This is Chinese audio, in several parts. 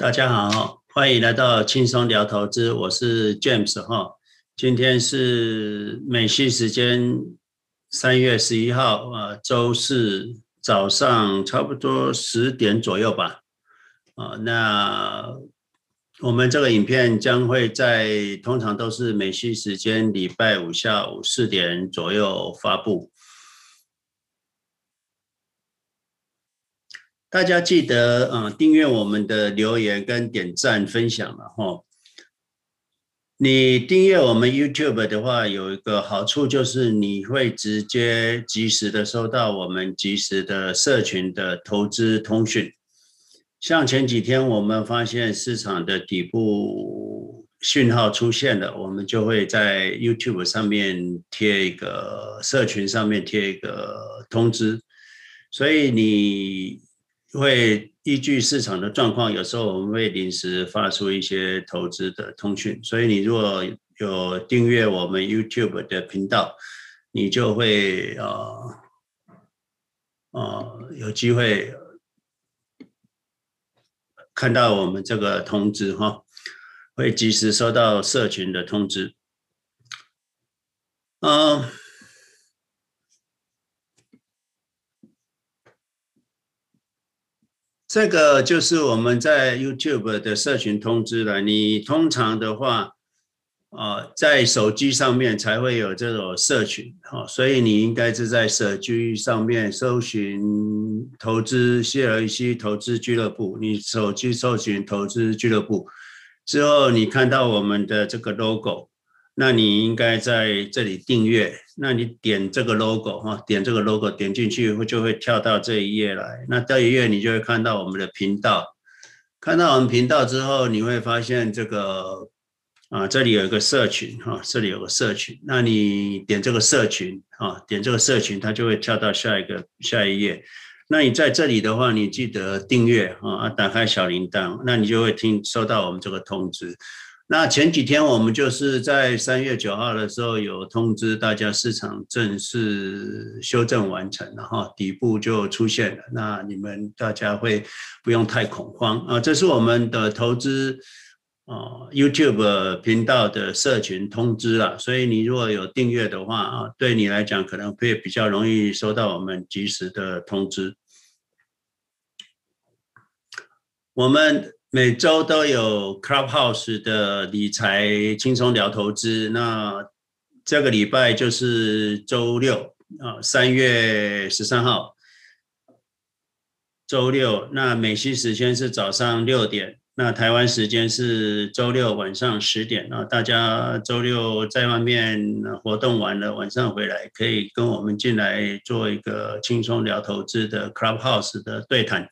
大家好，欢迎来到轻松聊投资，我是 James 哈。今天是美西时间三月十一号啊，周四早上差不多十点左右吧。啊，那我们这个影片将会在通常都是美西时间礼拜五下午四点左右发布。大家记得啊，订阅我们的留言跟点赞分享了哈。你订阅我们 YouTube 的话，有一个好处就是你会直接及时的收到我们及时的社群的投资通讯。像前几天我们发现市场的底部讯号出现了，我们就会在 YouTube 上面贴一个社群上面贴一个通知，所以你。会依据市场的状况，有时候我们会临时发出一些投资的通讯，所以你如果有订阅我们 YouTube 的频道，你就会呃呃有机会看到我们这个通知哈，会及时收到社群的通知，嗯、这个就是我们在 YouTube 的社群通知了。你通常的话，啊，在手机上面才会有这种社群，哈，所以你应该是在手机上面搜寻投资 CLEC 投资俱乐部。你手机搜寻投资俱乐部之后，你看到我们的这个 logo。那你应该在这里订阅，那你点这个 logo 哈，点这个 logo 点进去会就会跳到这一页来。那这一页你就会看到我们的频道，看到我们频道之后，你会发现这个啊，这里有一个社群哈，这里有个社群。那你点这个社群啊，点这个社群，它就会跳到下一个下一页。那你在这里的话，你记得订阅啊，打开小铃铛，那你就会听收到我们这个通知。那前几天我们就是在三月九号的时候有通知大家，市场正式修正完成然后，底部就出现了。那你们大家会不用太恐慌啊，这是我们的投资啊 YouTube 频道的社群通知了。所以你如果有订阅的话啊，对你来讲可能会比较容易收到我们及时的通知。我们。每周都有 Clubhouse 的理财轻松聊投资，那这个礼拜就是周六啊，三月十三号，周六。那美西时间是早上六点，那台湾时间是周六晚上十点啊。大家周六在外面活动完了，晚上回来可以跟我们进来做一个轻松聊投资的 Clubhouse 的对谈。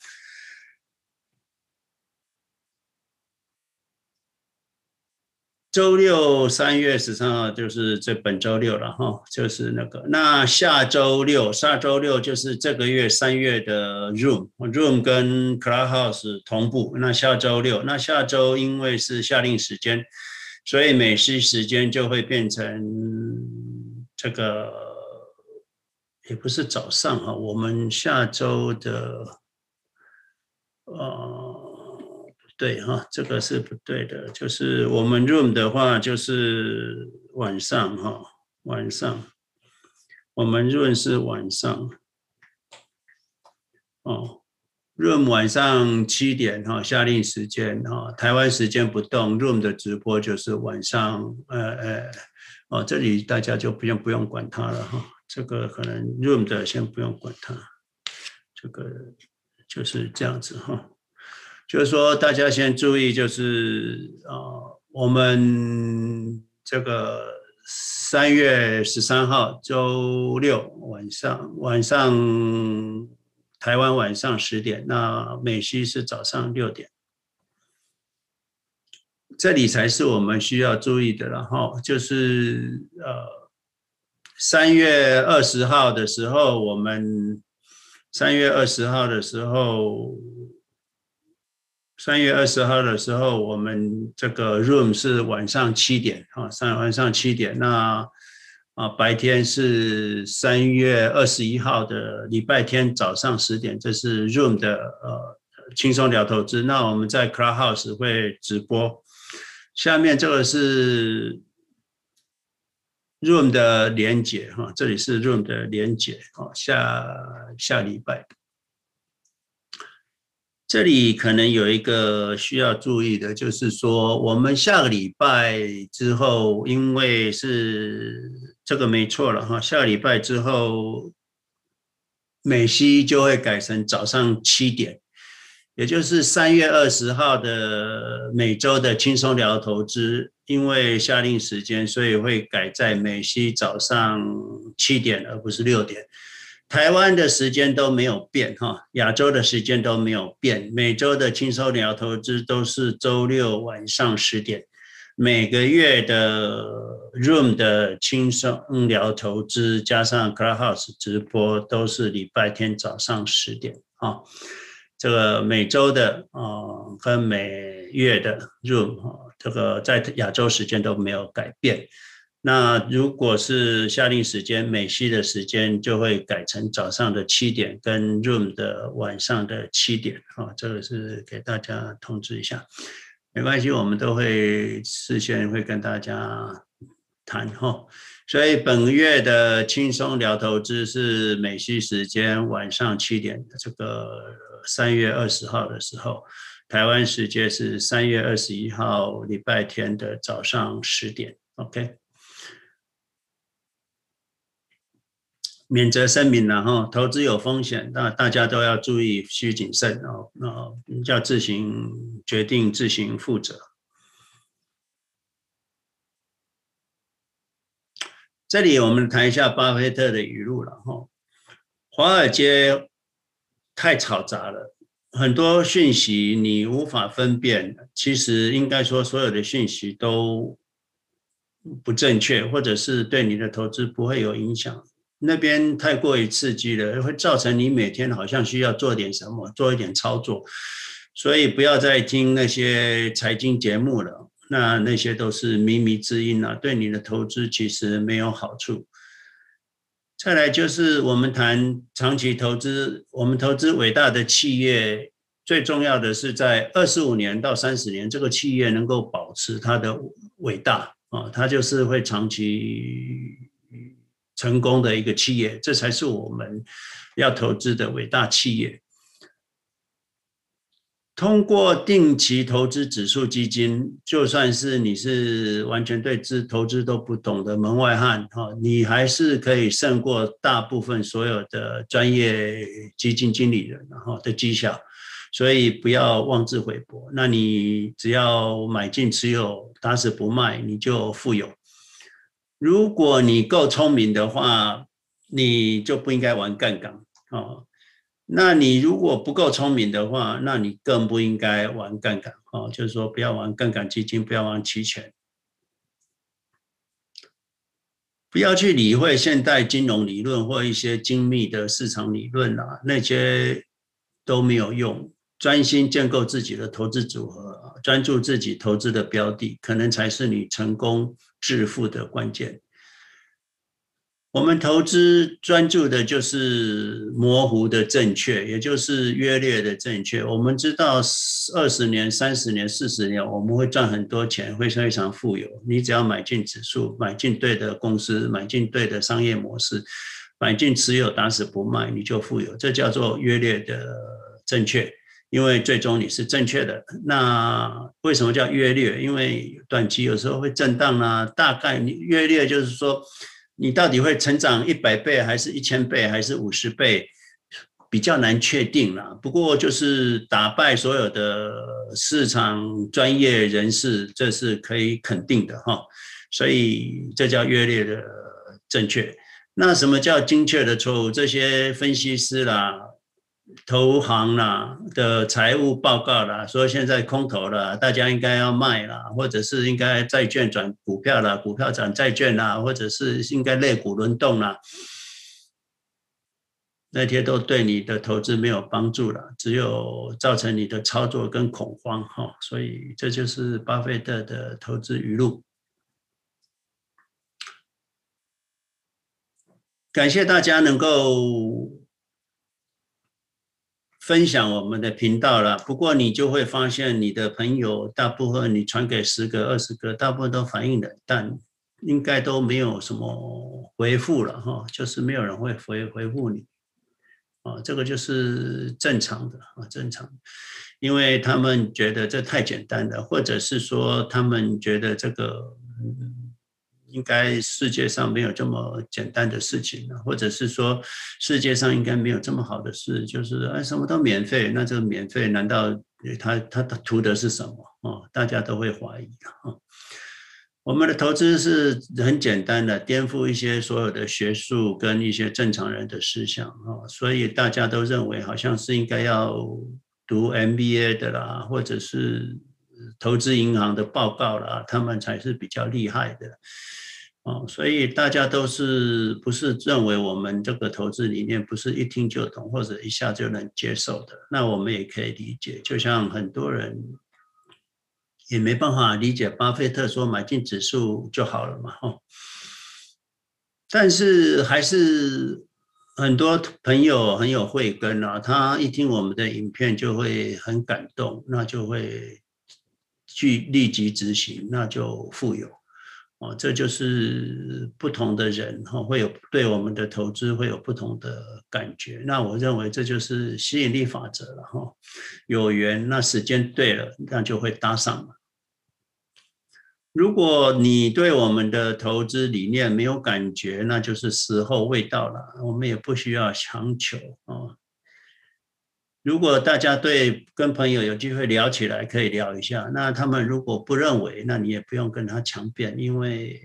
周六三月十三号就是这本周六了哈，就是那个。那下周六，下周六就是这个月三月的 Room，Room 跟 Clubhouse 同步。那下周六，那下周因为是夏令时间，所以美西时间就会变成这个，也不是早上哈，我们下周的，呃。对哈，这个是不对的。就是我们 room 的话，就是晚上哈，晚上。我们 room 是晚上。哦，room 晚上七点哈，夏令时间哈，台湾时间不动。room 的直播就是晚上，呃呃，哦，这里大家就不用不用管它了哈。这个可能 room 的先不用管它，这个就是这样子哈。就是说，大家先注意，就是啊，我们这个三月十三号周六晚上，晚上台湾晚上十点，那美西是早上六点，这里才是我们需要注意的。然后就是呃，三月二十号的时候，我们三月二十号的时候。三月二十号的时候，我们这个 room 是晚上七点啊，上晚上七点。那啊，白天是三月二十一号的礼拜天早上十点，这是 room 的呃轻松聊投资。那我们在 Clubhouse 会直播。下面这个是 Room 的连结哈，这里是 Room 的连结啊，下下礼拜。这里可能有一个需要注意的，就是说我们下个礼拜之后，因为是这个没错了哈，下个礼拜之后，美西就会改成早上七点，也就是三月二十号的每周的轻松聊投资，因为夏令时间，所以会改在美西早上七点，而不是六点。台湾的时间都没有变哈，亚洲的时间都没有变。每周的轻松聊投资都是周六晚上十点，每个月的 Room 的轻松聊投资加上 Clubhouse 直播都是礼拜天早上十点啊。这个每周的啊跟每月的 Room 哈，这个在亚洲时间都没有改变。那如果是夏令时间，美西的时间就会改成早上的七点，跟 Room 的晚上的七点，哈，这个是给大家通知一下，没关系，我们都会事先会跟大家谈哈。所以本月的轻松聊投资是美西时间晚上七点，这个三月二十号的时候，台湾时间是三月二十一号礼拜天的早上十点，OK。免责声明了哈，投资有风险，那大家都要注意，需谨慎哦。那要自行决定，自行负责。这里我们谈一下巴菲特的语录了哈。华尔街太嘈杂了，很多讯息你无法分辨。其实应该说，所有的讯息都不正确，或者是对你的投资不会有影响。那边太过于刺激了，会造成你每天好像需要做点什么，做一点操作，所以不要再听那些财经节目了。那那些都是靡靡之音啊，对你的投资其实没有好处。再来就是我们谈长期投资，我们投资伟大的企业，最重要的是在二十五年到三十年，这个企业能够保持它的伟大啊，它就是会长期。成功的一个企业，这才是我们要投资的伟大企业。通过定期投资指数基金，就算是你是完全对资投资都不懂的门外汉，哈，你还是可以胜过大部分所有的专业基金经理人，然后的绩效。所以不要妄自菲薄。那你只要买进持有，打死不卖，你就富有。如果你够聪明的话，你就不应该玩杠杆哦。那你如果不够聪明的话，那你更不应该玩杠杆哦。就是说，不要玩杠杆基金，不要玩期权，不要去理会现代金融理论或一些精密的市场理论啊，那些都没有用。专心建构自己的投资组合，专注自己投资的标的，可能才是你成功致富的关键。我们投资专注的就是模糊的正确，也就是约略的正确。我们知道二十年、三十年、四十年，我们会赚很多钱，会非常富有。你只要买进指数，买进对的公司，买进对的商业模式，买进持有打死不卖，你就富有。这叫做约略的正确。因为最终你是正确的，那为什么叫约略？因为短期有时候会震荡啊，大概你约略就是说，你到底会成长一百倍，还是一千倍，还是五十倍，比较难确定啦。不过就是打败所有的市场专业人士，这是可以肯定的哈。所以这叫约略的正确。那什么叫精确的错误？这些分析师啦。投行啦的财务报告啦，说现在空头了，大家应该要卖啦，或者是应该债券转股票啦，股票转债券啦，或者是应该类股轮动啦，那些都对你的投资没有帮助了，只有造成你的操作跟恐慌哈。所以这就是巴菲特的投资语录。感谢大家能够。分享我们的频道了。不过你就会发现，你的朋友大部分你传给十个、二十个，大部分都反应冷淡，应该都没有什么回复了哈，就是没有人会回回复你。啊，这个就是正常的啊，正常，因为他们觉得这太简单了，或者是说他们觉得这个，应该世界上没有这么简单的事情了，或者是说世界上应该没有这么好的事，就是哎什么都免费，那这个免费难道他他他图的是什么啊？大家都会怀疑啊。我们的投资是很简单的，颠覆一些所有的学术跟一些正常人的思想啊，所以大家都认为好像是应该要读 MBA 的啦，或者是投资银行的报告啦，他们才是比较厉害的哦，所以大家都是不是认为我们这个投资理念不是一听就懂或者一下就能接受的，那我们也可以理解，就像很多人。也没办法理解巴菲特说买进指数就好了嘛，哈。但是还是很多朋友很有慧根啊，他一听我们的影片就会很感动，那就会去立即执行，那就富有。哦，这就是不同的人哈，会有对我们的投资会有不同的感觉。那我认为这就是吸引力法则了哈，有缘，那时间对了，那就会搭上了。如果你对我们的投资理念没有感觉，那就是时候未到了。我们也不需要强求啊。如果大家对跟朋友有机会聊起来，可以聊一下。那他们如果不认为，那你也不用跟他强辩，因为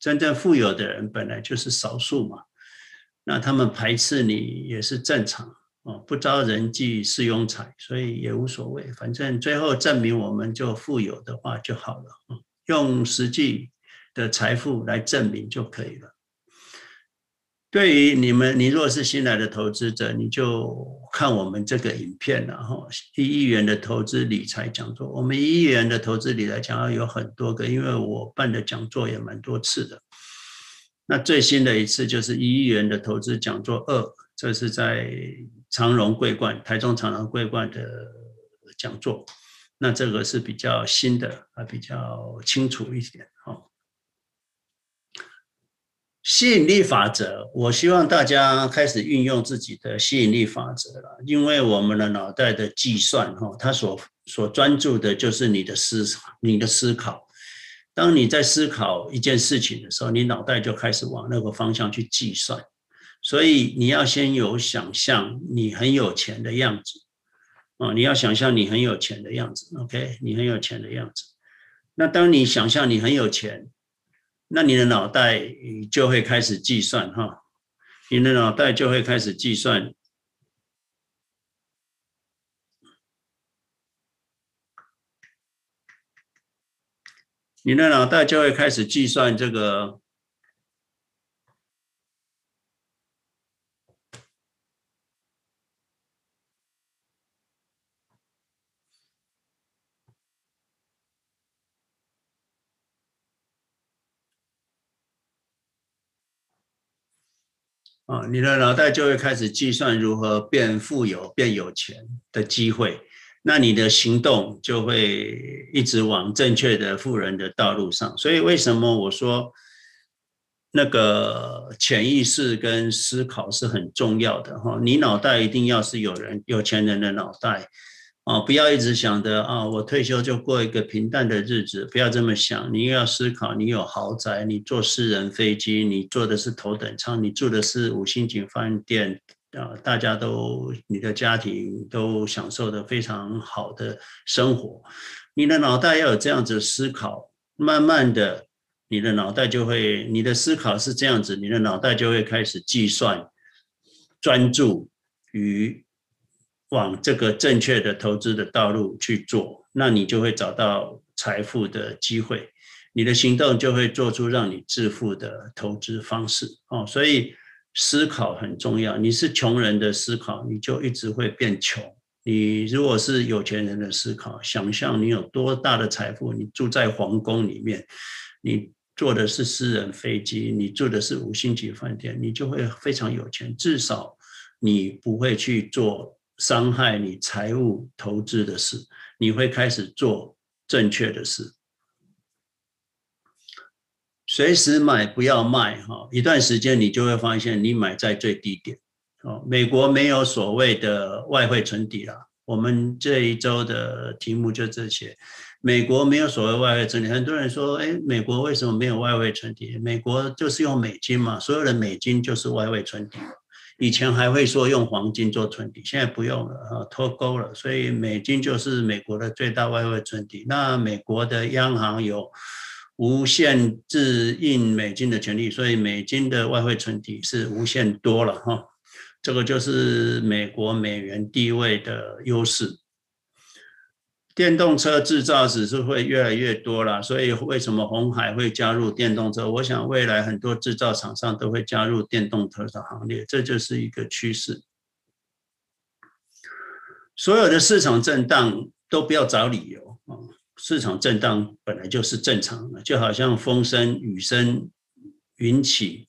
真正富有的人本来就是少数嘛。那他们排斥你也是正常。哦，不招人忌是庸才，所以也无所谓，反正最后证明我们就富有的话就好了，用实际的财富来证明就可以了。对于你们，你若是新来的投资者，你就看我们这个影片，然后一亿元的投资理财讲座，我们一亿元的投资理财讲座有很多个，因为我办的讲座也蛮多次的。那最新的一次就是一亿元的投资讲座二，这是在。长荣桂冠，台中长荣桂冠的讲座，那这个是比较新的，啊，比较清楚一点。吸引力法则，我希望大家开始运用自己的吸引力法则了，因为我们的脑袋的计算，哈，它所所专注的就是你的思你的思考。当你在思考一件事情的时候，你脑袋就开始往那个方向去计算。所以你要先有想象你很有钱的样子，啊，你要想象你很有钱的样子，OK，你很有钱的样子。那当你想象你很有钱，那你的脑袋就会开始计算哈，你的脑袋就会开始计算，你的脑袋就会开始计算这个。啊，你的脑袋就会开始计算如何变富有、变有钱的机会，那你的行动就会一直往正确的富人的道路上。所以，为什么我说那个潜意识跟思考是很重要的？哈，你脑袋一定要是有人、有钱人的脑袋。啊，不要一直想着啊，我退休就过一个平淡的日子，不要这么想。你又要思考，你有豪宅，你坐私人飞机，你坐的是头等舱，你住的是五星级饭店，啊，大家都你的家庭都享受的非常好的生活。你的脑袋要有这样子思考，慢慢的，你的脑袋就会，你的思考是这样子，你的脑袋就会开始计算，专注于。往这个正确的投资的道路去做，那你就会找到财富的机会，你的行动就会做出让你致富的投资方式哦。所以思考很重要。你是穷人的思考，你就一直会变穷；你如果是有钱人的思考，想象你有多大的财富，你住在皇宫里面，你坐的是私人飞机，你住的是五星级饭店，你就会非常有钱，至少。你不会去做伤害你财务投资的事，你会开始做正确的事。随时买，不要卖，哈，一段时间你就会发现你买在最低点。哦，美国没有所谓的外汇存底啦。我们这一周的题目就这些。美国没有所谓外汇存底，很多人说，哎，美国为什么没有外汇存底？美国就是用美金嘛，所有的美金就是外汇存底。以前还会说用黄金做存底，现在不用了啊，脱钩了。所以美金就是美国的最大外汇存底。那美国的央行有无限制印美金的权利，所以美金的外汇存底是无限多了哈。这个就是美国美元地位的优势。电动车制造只是会越来越多了，所以为什么红海会加入电动车？我想未来很多制造厂商都会加入电动车的行列，这就是一个趋势。所有的市场震荡都不要找理由啊，市场震荡本来就是正常的，就好像风声雨声云起。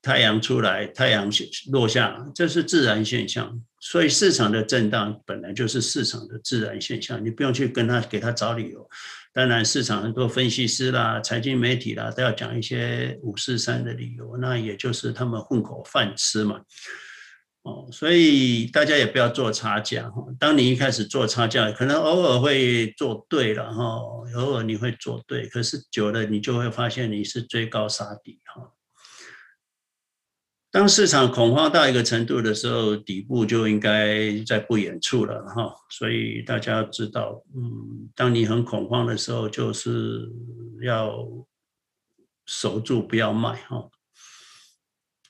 太阳出来，太阳落下，这是自然现象。所以市场的震荡本来就是市场的自然现象，你不用去跟他给他找理由。当然，市场很多分析师啦、财经媒体啦，都要讲一些五四三的理由，那也就是他们混口饭吃嘛。哦，所以大家也不要做差价哈。当你一开始做差价，可能偶尔会做对了哈，偶尔你会做对，可是久了你就会发现你是追高杀低哈。当市场恐慌到一个程度的时候，底部就应该在不远处了哈。所以大家要知道，嗯，当你很恐慌的时候，就是要守住，不要卖哈。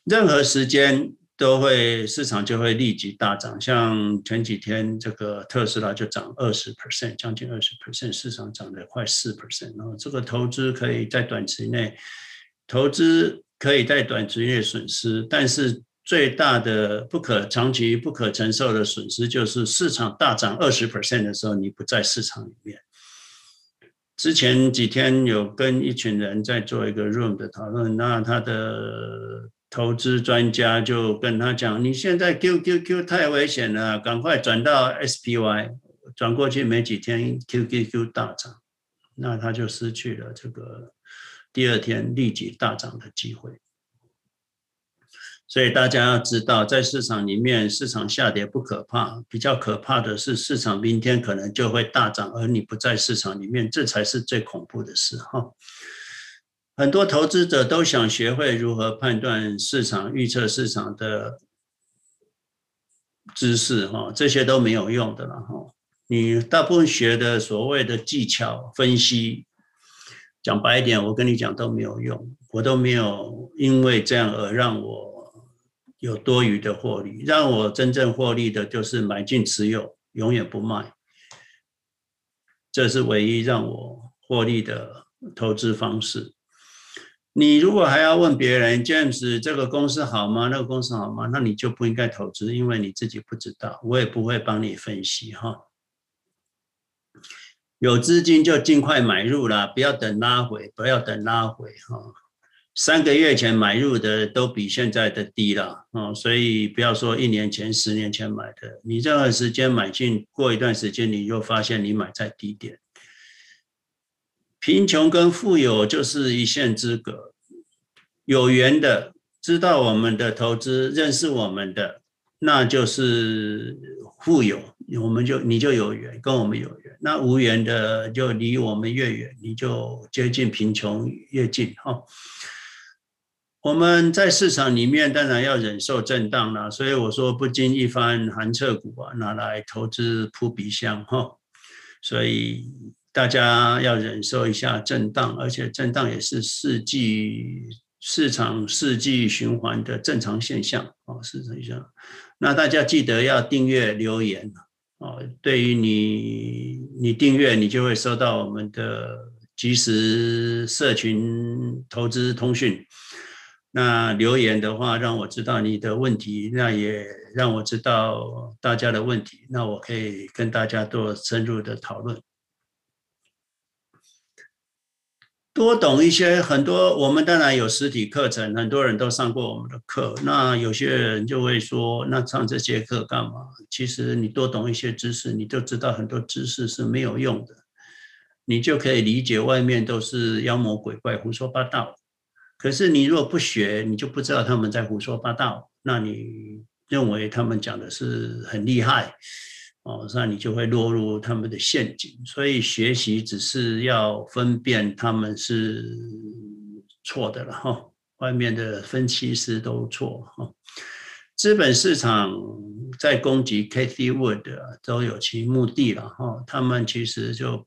任何时间都会市场就会立即大涨，像前几天这个特斯拉就涨二十 percent，将近二十 percent，市场涨了快四 percent，然后这个投资可以在短期内投资。可以在短期内损失，但是最大的不可长期不可承受的损失就是市场大涨二十 percent 的时候，你不在市场里面。之前几天有跟一群人在做一个 room 的讨论，那他的投资专家就跟他讲：“你现在 QQQ 太危险了，赶快转到 SPY。”转过去没几天，QQQ 大涨，那他就失去了这个。第二天立即大涨的机会，所以大家要知道，在市场里面，市场下跌不可怕，比较可怕的是市场明天可能就会大涨，而你不在市场里面，这才是最恐怖的事哈。很多投资者都想学会如何判断市场、预测市场的知识哈，这些都没有用的了哈。你大部分学的所谓的技巧分析。讲白一点，我跟你讲都没有用，我都没有因为这样而让我有多余的获利，让我真正获利的就是买进持有，永远不卖，这是唯一让我获利的投资方式。你如果还要问别人，James 这个公司好吗？那个公司好吗？那你就不应该投资，因为你自己不知道，我也不会帮你分析哈。有资金就尽快买入啦，不要等拉回，不要等拉回哈。三个月前买入的都比现在的低了啊，所以不要说一年前、十年前买的，你这段时间买进，过一段时间你就发现你买在低点。贫穷跟富有就是一线之隔，有缘的知道我们的投资，认识我们的，那就是富有。我们就你就有缘，跟我们有缘。那无缘的就离我们越远，你就接近贫穷越近哈。我们在市场里面当然要忍受震荡了，所以我说不经一番寒彻骨啊，拿来投资扑鼻香哈。所以大家要忍受一下震荡，而且震荡也是四季市场四季循环的正常现象啊，是这样。那大家记得要订阅留言。哦，对于你，你订阅，你就会收到我们的即时社群投资通讯。那留言的话，让我知道你的问题，那也让我知道大家的问题，那我可以跟大家做深入的讨论。多懂一些，很多我们当然有实体课程，很多人都上过我们的课。那有些人就会说，那上这些课干嘛？其实你多懂一些知识，你就知道很多知识是没有用的，你就可以理解外面都是妖魔鬼怪、胡说八道。可是你如果不学，你就不知道他们在胡说八道。那你认为他们讲的是很厉害。哦，那你就会落入他们的陷阱。所以学习只是要分辨他们是错的了哈。外面的分析师都错哈。资本市场在攻击 Cathywood 都有其目的了哈。他们其实就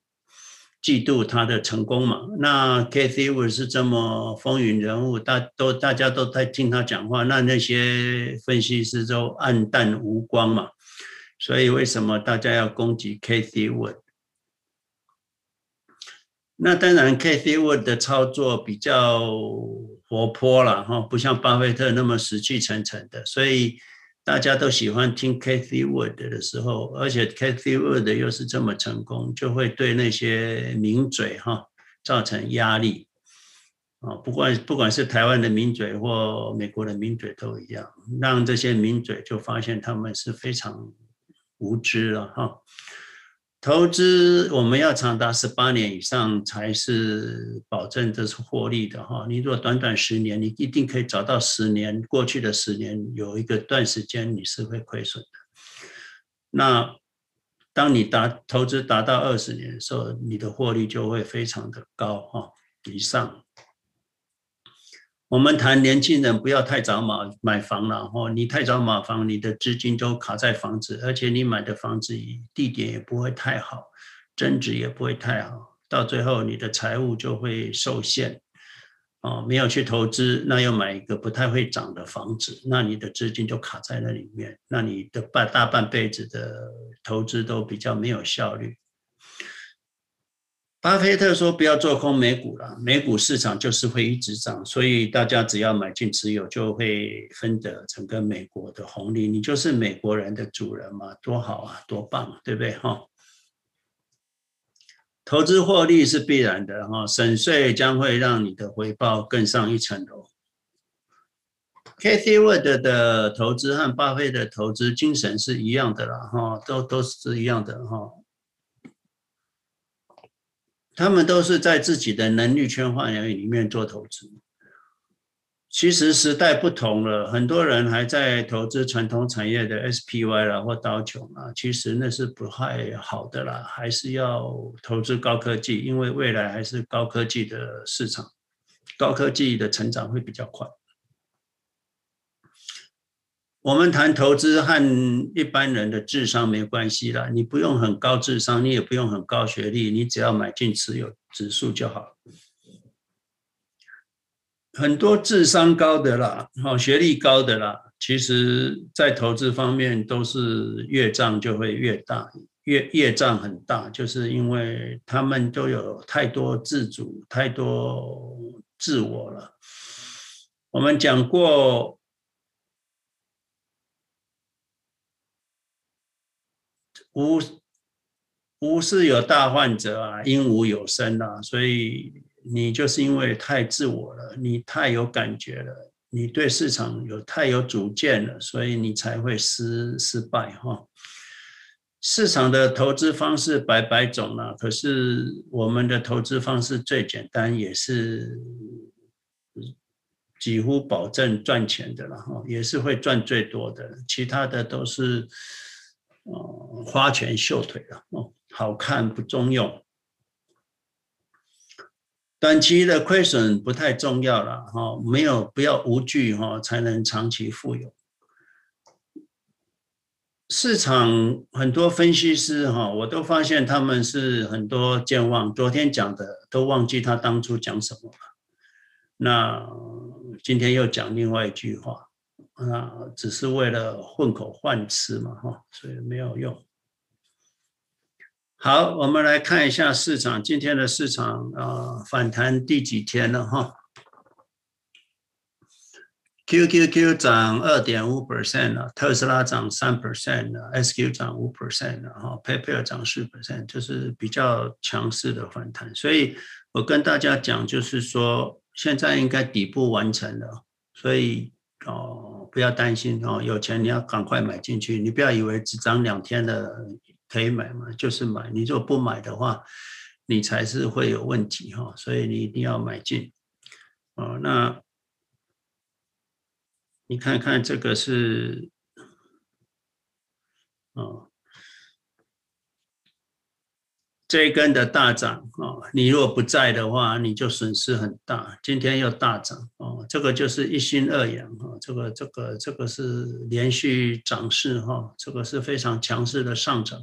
嫉妒他的成功嘛。那 Cathywood 是这么风云人物，大都大家都在听他讲话，那那些分析师都黯淡无光嘛。所以为什么大家要攻击 Cathie Wood？那当然，Cathie Wood 的操作比较活泼了哈，不像巴菲特那么死气沉沉的。所以大家都喜欢听 Cathie Wood 的时候，而且 Cathie Wood 又是这么成功，就会对那些名嘴哈造成压力啊。不管不管是台湾的名嘴或美国的名嘴都一样，让这些名嘴就发现他们是非常。无知了哈，投资我们要长达十八年以上才是保证这是获利的哈。你如果短短十年，你一定可以找到十年过去的十年有一个段时间你是会亏损的。那当你达投资达到二十年的时候，你的获利就会非常的高哈以上。我们谈年轻人不要太早买买房了哈，你太早买房，你的资金都卡在房子，而且你买的房子地点也不会太好，增值也不会太好，到最后你的财务就会受限，哦，没有去投资，那又买一个不太会涨的房子，那你的资金就卡在那里面，那你的半大半辈子的投资都比较没有效率。巴菲特说：“不要做空美股了，美股市场就是会一直涨，所以大家只要买进持有，就会分得整个美国的红利。你就是美国人的主人嘛，多好啊，多棒，对不对？哈，投资获利是必然的哈，省税将会让你的回报更上一层楼。Cathie Wood 的投资和巴菲特投资精神是一样的啦，哈，都都是一样的哈。”他们都是在自己的能力圈范围里面做投资。其实时代不同了，很多人还在投资传统产业的 SPY 啦或刀琼啊，其实那是不太好的啦，还是要投资高科技，因为未来还是高科技的市场，高科技的成长会比较快。我们谈投资和一般人的智商没关系啦，你不用很高智商，你也不用很高学历，你只要买进持有指数就好。很多智商高的啦，好学历高的啦，其实在投资方面都是越障就会越大，越越障很大，就是因为他们都有太多自主、太多自我了。我们讲过。无无事有大患者啊，因无有生啊，所以你就是因为太自我了，你太有感觉了，你对市场有太有主见了，所以你才会失失败哈。市场的投资方式百百种啊，可是我们的投资方式最简单，也是几乎保证赚钱的了哈，也是会赚最多的，其他的都是。哦，花拳绣腿了哦，好看不中用，短期的亏损不太重要了哈，没有不要无惧哈，才能长期富有。市场很多分析师哈，我都发现他们是很多健忘，昨天讲的都忘记他当初讲什么了，那今天又讲另外一句话。啊，只是为了混口饭吃嘛，哈，所以没有用。好，我们来看一下市场，今天的市场啊，反弹第几天了，哈？QQQ 涨二点五 percent 了，特斯拉涨三 percent 了，SQ 涨五 percent 了，哈，PayPal 涨四 percent，就是比较强势的反弹，所以我跟大家讲，就是说现在应该底部完成了，所以哦不要担心哦，有钱你要赶快买进去，你不要以为只涨两天的可以买嘛，就是买。你如果不买的话，你才是会有问题哈，所以你一定要买进。哦，那你看看这个是，哦。这一根的大涨啊，你如果不在的话，你就损失很大。今天又大涨哦，这个就是一心二阳哈，这个这个这个是连续涨势哈，这个是非常强势的上涨。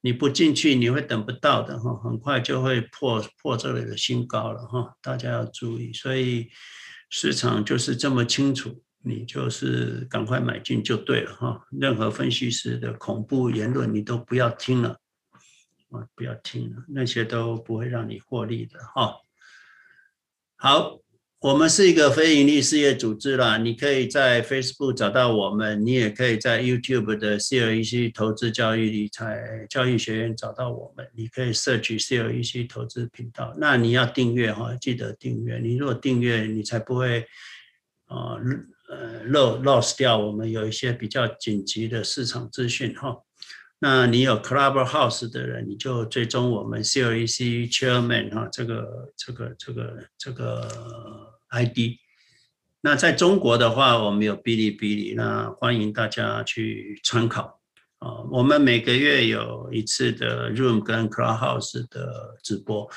你不进去，你会等不到的哈，很快就会破破这里的新高了哈，大家要注意。所以市场就是这么清楚，你就是赶快买进就对了哈。任何分析师的恐怖言论，你都不要听了。啊，不要听了，那些都不会让你获利的哈。好，我们是一个非营利事业组织啦，你可以在 Facebook 找到我们，你也可以在 YouTube 的 CLEC 投资交易理财教育学院找到我们。你可以 search CLEC 投资频道，那你要订阅哈，记得订阅。你如果订阅，你才不会啊呃漏 lost 掉我们有一些比较紧急的市场资讯哈。那你有 Clubhouse 的人，你就追踪我们 CLEC Chairman 哈，这个这个这个这个 ID。那在中国的话，我们有哔哩哔哩，那欢迎大家去参考啊。我们每个月有一次的 Room 跟 Clubhouse 的直播，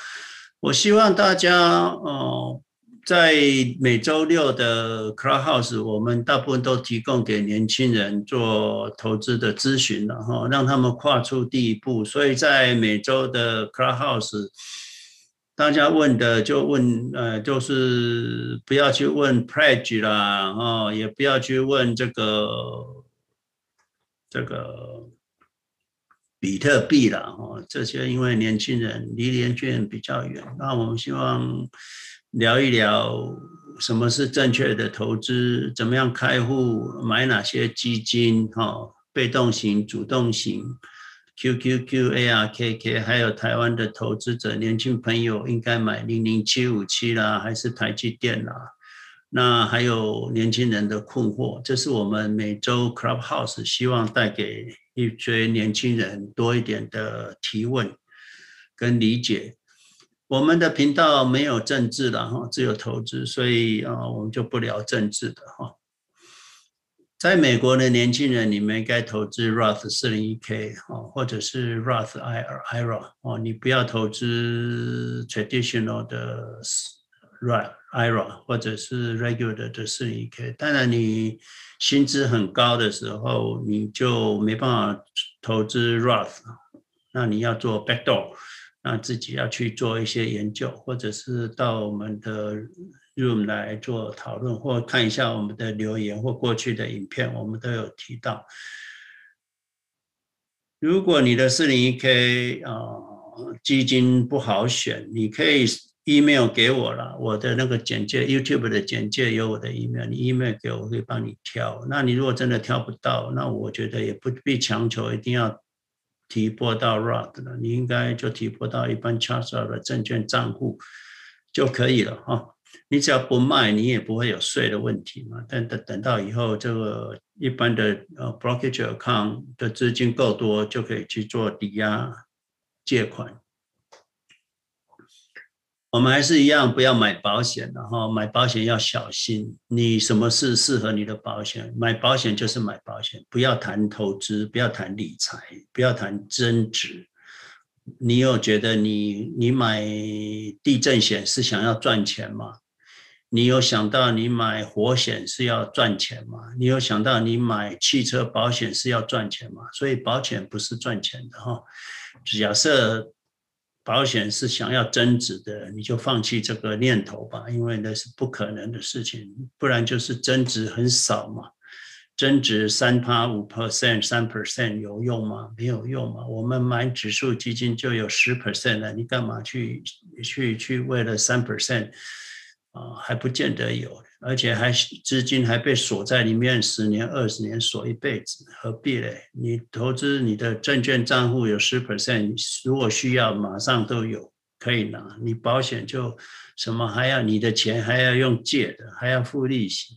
我希望大家哦。在每周六的 Clubhouse，我们大部分都提供给年轻人做投资的咨询了哈，让他们跨出第一步。所以在每周的 Clubhouse，大家问的就问，呃，就是不要去问 Pledge 啦，哦，也不要去问这个这个比特币啦，哦，这些因为年轻人离年轻人比较远，那我们希望。聊一聊什么是正确的投资，怎么样开户，买哪些基金，哈，被动型、主动型，QQQ、ARKK，还有台湾的投资者，年轻朋友应该买零零七五七啦，还是台积电啦？那还有年轻人的困惑，这是我们每周 Clubhouse 希望带给一些年轻人多一点的提问跟理解。我们的频道没有政治的哈，只有投资，所以啊，我们就不聊政治的哈。在美国的年轻人，你们应该投资 Roth 四零一 K 哈，或者是 Roth IRA 哦，你不要投资 traditional 的 Roth IRA 或者是 regular 的四零一 K。当然，你薪资很高的时候，你就没办法投资 Roth，那你要做 backdoor。那自己要去做一些研究，或者是到我们的 room 来做讨论，或看一下我们的留言或过去的影片，我们都有提到。如果你的四零一 K 啊基金不好选，你可以 email 给我了，我的那个简介 YouTube 的简介有我的 email，你 email 给我，我可以帮你挑。那你如果真的挑不到，那我觉得也不必强求一定要。提拨到 Roth 了，你应该就提拨到一般 Charter 的证券账户就可以了哈。你只要不卖，你也不会有税的问题嘛。但等等到以后，这个一般的呃 Brokerage Account 的资金够多，就可以去做抵押借款。我们还是一样，不要买保险，然后买保险要小心。你什么事适合你的保险？买保险就是买保险，不要谈投资，不要谈理财，不要谈增值。你有觉得你你买地震险是想要赚钱吗？你有想到你买火险是要赚钱吗？你有想到你买汽车保险是要赚钱吗？所以保险不是赚钱的哈。假设。保险是想要增值的，你就放弃这个念头吧，因为那是不可能的事情。不然就是增值很少嘛，增值三趴五 percent、三 percent 有用吗？没有用嘛。我们买指数基金就有十 percent 了，你干嘛去去去为了三 percent 啊？还不见得有。而且还资金还被锁在里面十年二十年锁一辈子，何必嘞？你投资你的证券账户有十 percent，如果需要马上都有可以拿，你保险就什么还要你的钱还要用借的，还要付利息，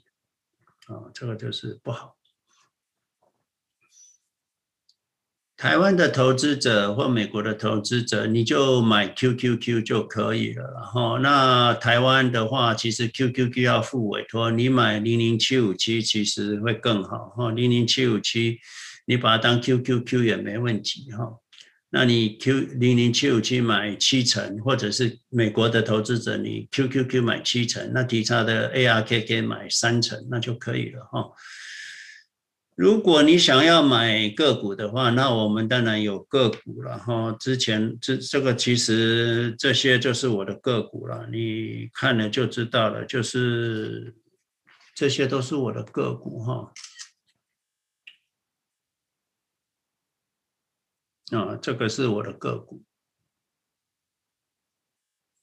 啊、这个就是不好。台湾的投资者或美国的投资者，你就买 QQQ 就可以了。然后，那台湾的话，其实 QQQ 要付委托，你买零零七五七其实会更好。哈，零零七五七，你把它当 QQQ 也没问题。哈，那你 Q 零零七五七买七成，或者是美国的投资者，你 QQQ 买七成，那其他的 ARKK 买三成，那就可以了。哈。如果你想要买个股的话，那我们当然有个股了哈。之前这这个其实这些就是我的个股了，你看了就知道了，就是这些都是我的个股哈。啊，这个是我的个股，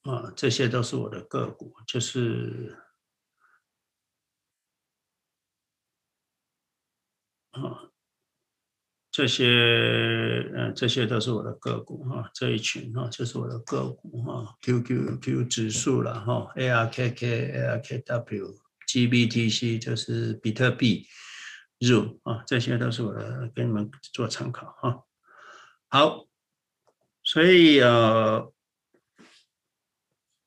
啊，这些都是我的个股，就是。啊，这些嗯，这些都是我的个股哈，这一群哈，这是我的个股哈，QQQ 指数了哈，ARKK、ARKW、GBTC 就是比特币入啊，这些都是我的，给你们做参考哈。好，所以呃，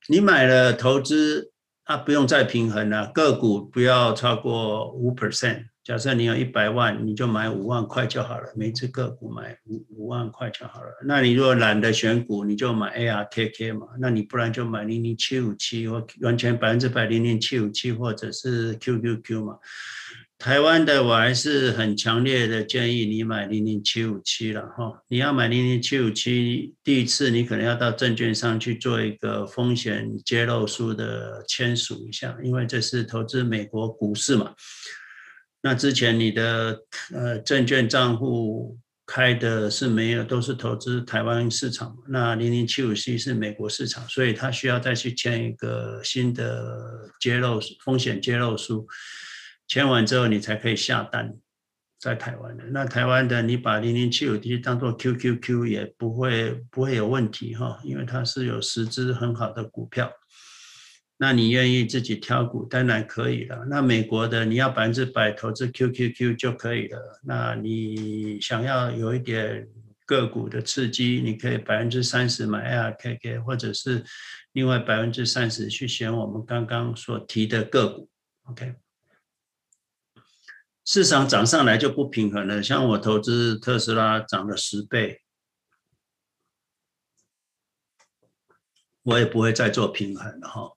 你买了投资，啊，不用再平衡了，个股不要超过五 percent。假设你有一百万，你就买五万块就好了，每只个股买五五万块就好了。那你如果懒得选股，你就买 ARKK 嘛。那你不然就买零零七五七或完全百分之百零零七五七或者是 QQQ 嘛。台湾的我还是很强烈的建议你买零零七五七了哈。你要买零零七五七，第一次你可能要到证券商去做一个风险揭露书的签署一下，因为这是投资美国股市嘛。那之前你的呃证券账户开的是没有，都是投资台湾市场。那零零七五 C 是美国市场，所以他需要再去签一个新的揭露风险揭露书，签完之后你才可以下单在台湾的。那台湾的你把零零七五 D 当做 QQQ 也不会不会有问题哈，因为它是有十只很好的股票。那你愿意自己挑股，当然可以了。那美国的你要百分之百投资 QQQ 就可以了。那你想要有一点个股的刺激，你可以百分之三十买 ARKK，或者是另外百分之三十去选我们刚刚所提的个股。OK，市场涨上来就不平衡了。像我投资特斯拉涨了十倍，我也不会再做平衡了哈。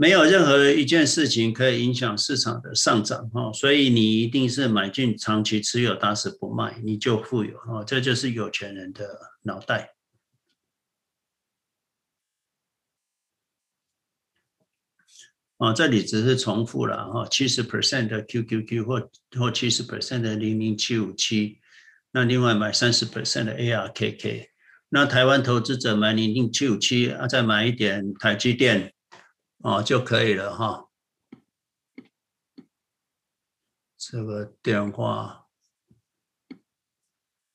没有任何一件事情可以影响市场的上涨哈，所以你一定是买进长期持有，打死不卖，你就富有哈，这就是有钱人的脑袋。啊，这里只是重复了哈，七十 percent 的 QQQ 或或七十 percent 的零零七五七，那另外买三十 percent 的 ARKK，那台湾投资者买零零七五七啊，再买一点台积电。哦，就可以了哈。这个电话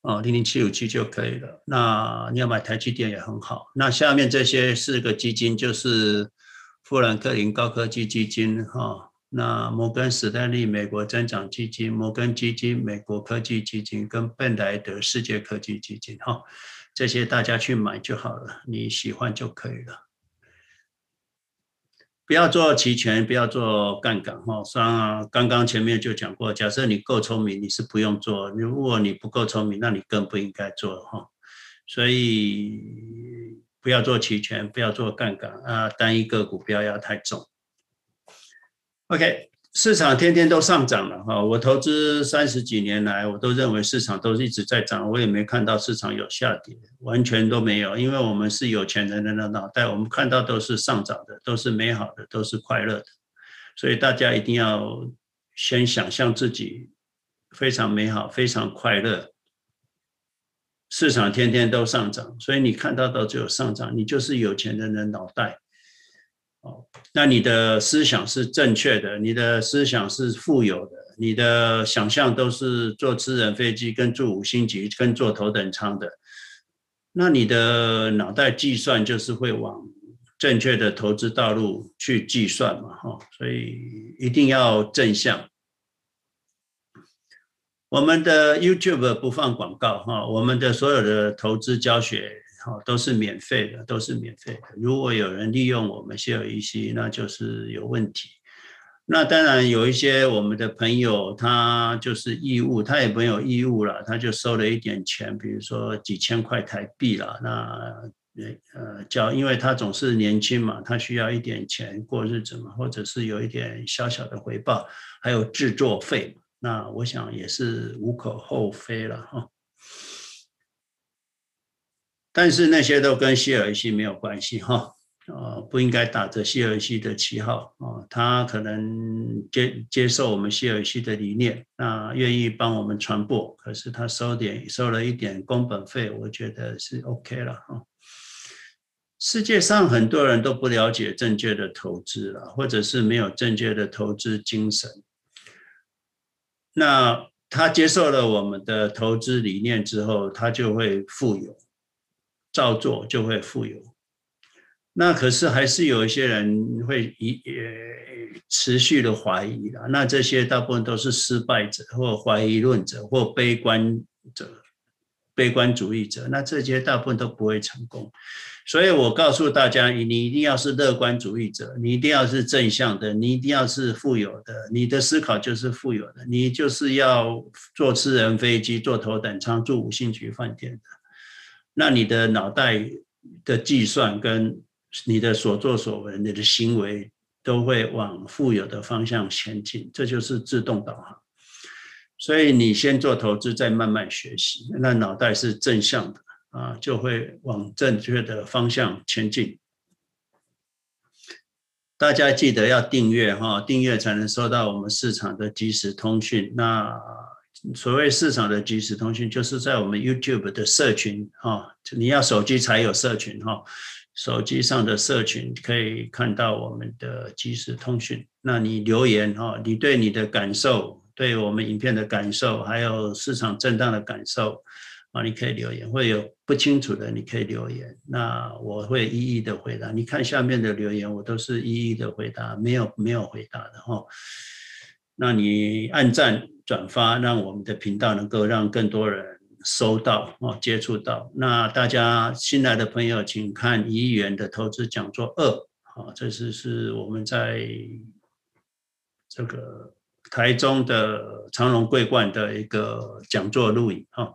哦，零零七五七就可以了。那你要买台积电也很好。那下面这些四个基金就是富兰克林高科技基金哈，那摩根史丹利美国增长基金、摩根基金美国科技基金跟贝莱德世界科技基金哈，这些大家去买就好了，你喜欢就可以了。不要做期权，不要做杠杆哈。像刚刚前面就讲过，假设你够聪明，你是不用做；如果你不够聪明，那你更不应该做哈。所以不要做期权，不要做杠杆啊，单一个股不要压太重。OK。市场天天都上涨了哈，我投资三十几年来，我都认为市场都一直在涨，我也没看到市场有下跌，完全都没有，因为我们是有钱人的脑袋，我们看到都是上涨的，都是美好的，都是快乐的，所以大家一定要先想象自己非常美好，非常快乐。市场天天都上涨，所以你看到的只有上涨，你就是有钱人的脑袋。哦，那你的思想是正确的，你的思想是富有的，你的想象都是坐私人飞机跟住五星级跟坐头等舱的，那你的脑袋计算就是会往正确的投资道路去计算嘛，哈，所以一定要正向。我们的 YouTube 不放广告，哈，我们的所有的投资教学，哈，都是免费的，都是免费的。如果有人利用我们泻尔一息，那就是有问题。那当然有一些我们的朋友，他就是义务，他也没有义务了，他就收了一点钱，比如说几千块台币了。那呃交，因为他总是年轻嘛，他需要一点钱过日子嘛，或者是有一点小小的回报，还有制作费，那我想也是无可厚非了哈。但是那些都跟泻尔西没有关系哈。呃，不应该打着泻尔西的旗号啊，他可能接接受我们泻尔西的理念，那愿意帮我们传播，可是他收点收了一点工本费，我觉得是 OK 了哈。世界上很多人都不了解正确的投资了，或者是没有正确的投资精神，那他接受了我们的投资理念之后，他就会富有，照做就会富有。那可是还是有一些人会一呃持续的怀疑的，那这些大部分都是失败者或怀疑论者或悲观者、悲观主义者，那这些大部分都不会成功。所以我告诉大家，你一定要是乐观主义者，你一定要是正向的，你一定要是富有的，你的思考就是富有的，你就是要坐私人飞机、坐头等舱、住五星级饭店的，那你的脑袋的计算跟你的所作所为，你的行为都会往富有的方向前进，这就是自动导航。所以你先做投资，再慢慢学习，那脑袋是正向的啊，就会往正确的方向前进。大家记得要订阅哈，订阅才能收到我们市场的即时通讯。那所谓市场的即时通讯，就是在我们 YouTube 的社群哈，你要手机才有社群哈。手机上的社群可以看到我们的即时通讯。那你留言哈，你对你的感受，对我们影片的感受，还有市场震荡的感受啊，你可以留言。会有不清楚的，你可以留言，那我会一一的回答。你看下面的留言，我都是一一的回答，没有没有回答的哈。那你按赞转发，让我们的频道能够让更多人。收到哦，接触到。那大家新来的朋友，请看一亿元的投资讲座二啊，这次是我们在这个台中的长荣桂冠的一个讲座录影哈。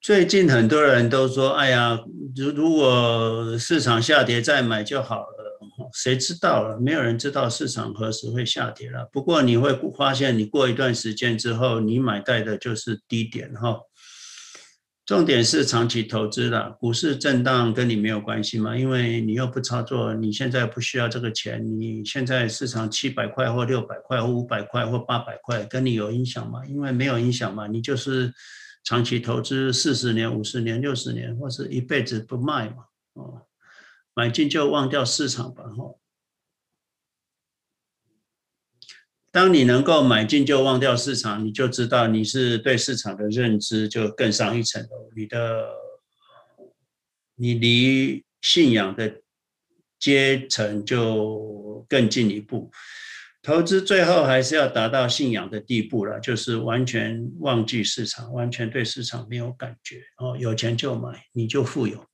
最近很多人都说，哎呀，如如果市场下跌再买就好了。谁知道了？没有人知道市场何时会下跌了。不过你会发现，你过一段时间之后，你买在的就是低点哈。重点是长期投资了，股市震荡跟你没有关系嘛？因为你又不操作，你现在不需要这个钱。你现在市场七百块或六百块或五百块或八百块，跟你有影响吗？因为没有影响嘛。你就是长期投资四十年、五十年、六十年，或是一辈子不卖嘛。哦。买进就忘掉市场吧，哈！当你能够买进就忘掉市场，你就知道你是对市场的认知就更上一层楼，你的你离信仰的阶层就更进一步。投资最后还是要达到信仰的地步了，就是完全忘记市场，完全对市场没有感觉哦，有钱就买，你就富有。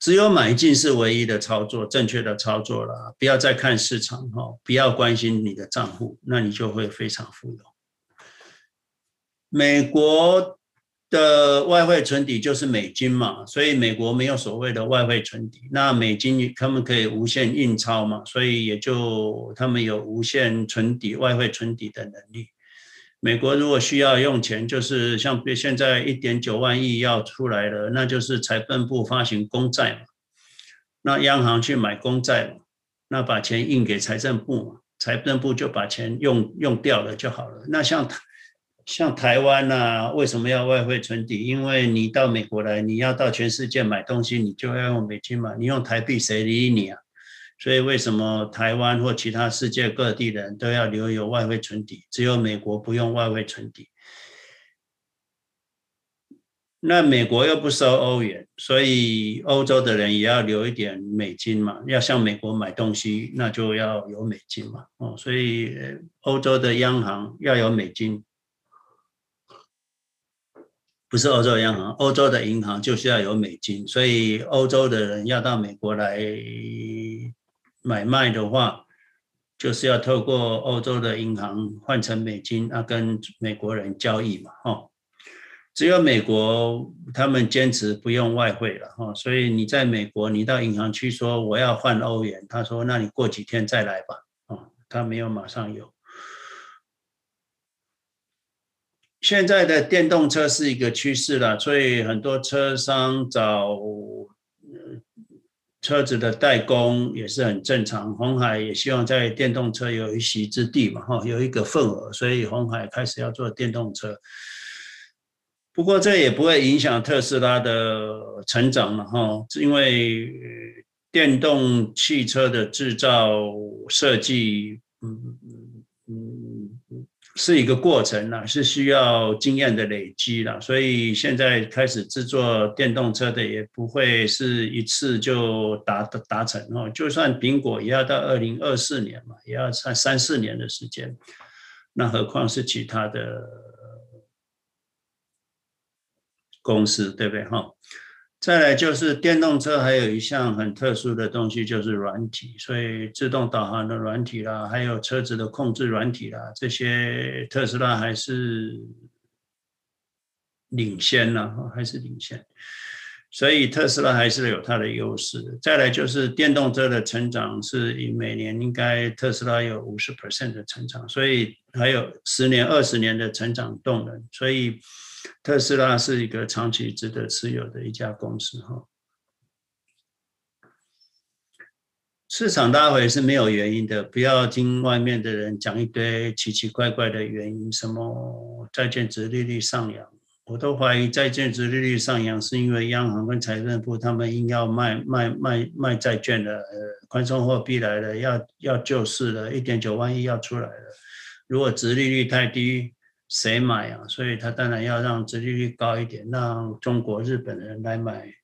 只有买进是唯一的操作，正确的操作了。不要再看市场哈，不要关心你的账户，那你就会非常富有。美国的外汇存底就是美金嘛，所以美国没有所谓的外汇存底。那美金他们可以无限印钞嘛，所以也就他们有无限存底、外汇存底的能力。美国如果需要用钱，就是像现在一点九万亿要出来了，那就是财政部发行公债嘛，那央行去买公债嘛，那把钱印给财政部嘛，财政部就把钱用用掉了就好了。那像像台湾呐、啊，为什么要外汇存底？因为你到美国来，你要到全世界买东西，你就要用美金嘛，你用台币谁理你啊？所以为什么台湾或其他世界各地人都要留有外汇存底，只有美国不用外汇存底？那美国又不收欧元，所以欧洲的人也要留一点美金嘛，要向美国买东西，那就要有美金嘛。哦，所以欧洲的央行要有美金，不是欧洲央行，欧洲的银行就是要有美金，所以欧洲的人要到美国来买卖的话，就是要透过欧洲的银行换成美金，啊跟美国人交易嘛，哦。只有美国他们坚持不用外汇了哈，所以你在美国，你到银行去说我要换欧元，他说那你过几天再来吧，啊，他没有马上有。现在的电动车是一个趋势了，所以很多车商找车子的代工也是很正常。红海也希望在电动车有一席之地嘛，哈，有一个份额，所以红海开始要做电动车。不过这也不会影响特斯拉的成长了哈，因为电动汽车的制造设计，嗯是一个过程啦，是需要经验的累积啦，所以现在开始制作电动车的也不会是一次就达达成哦，就算苹果也要到二零二四年嘛，也要三三四年的时间，那何况是其他的。公司对不对哈？再来就是电动车，还有一项很特殊的东西，就是软体。所以自动导航的软体啦，还有车子的控制软体啦，这些特斯拉还是领先了，还是领先。所以特斯拉还是有它的优势。再来就是电动车的成长是以每年应该特斯拉有五十 percent 的成长，所以还有十年、二十年的成长动能，所以。特斯拉是一个长期值得持有的一家公司哈。市场大回是没有原因的，不要听外面的人讲一堆奇奇怪怪的原因，什么债券殖利率上扬，我都怀疑债券殖利率上扬是因为央行跟财政部他们硬要卖卖卖卖债券的，呃，宽松货币来了，要要救市了，一点九万亿要出来了，如果殖利率太低。谁买啊？所以他当然要让殖利率高一点，让中国、日本人来买，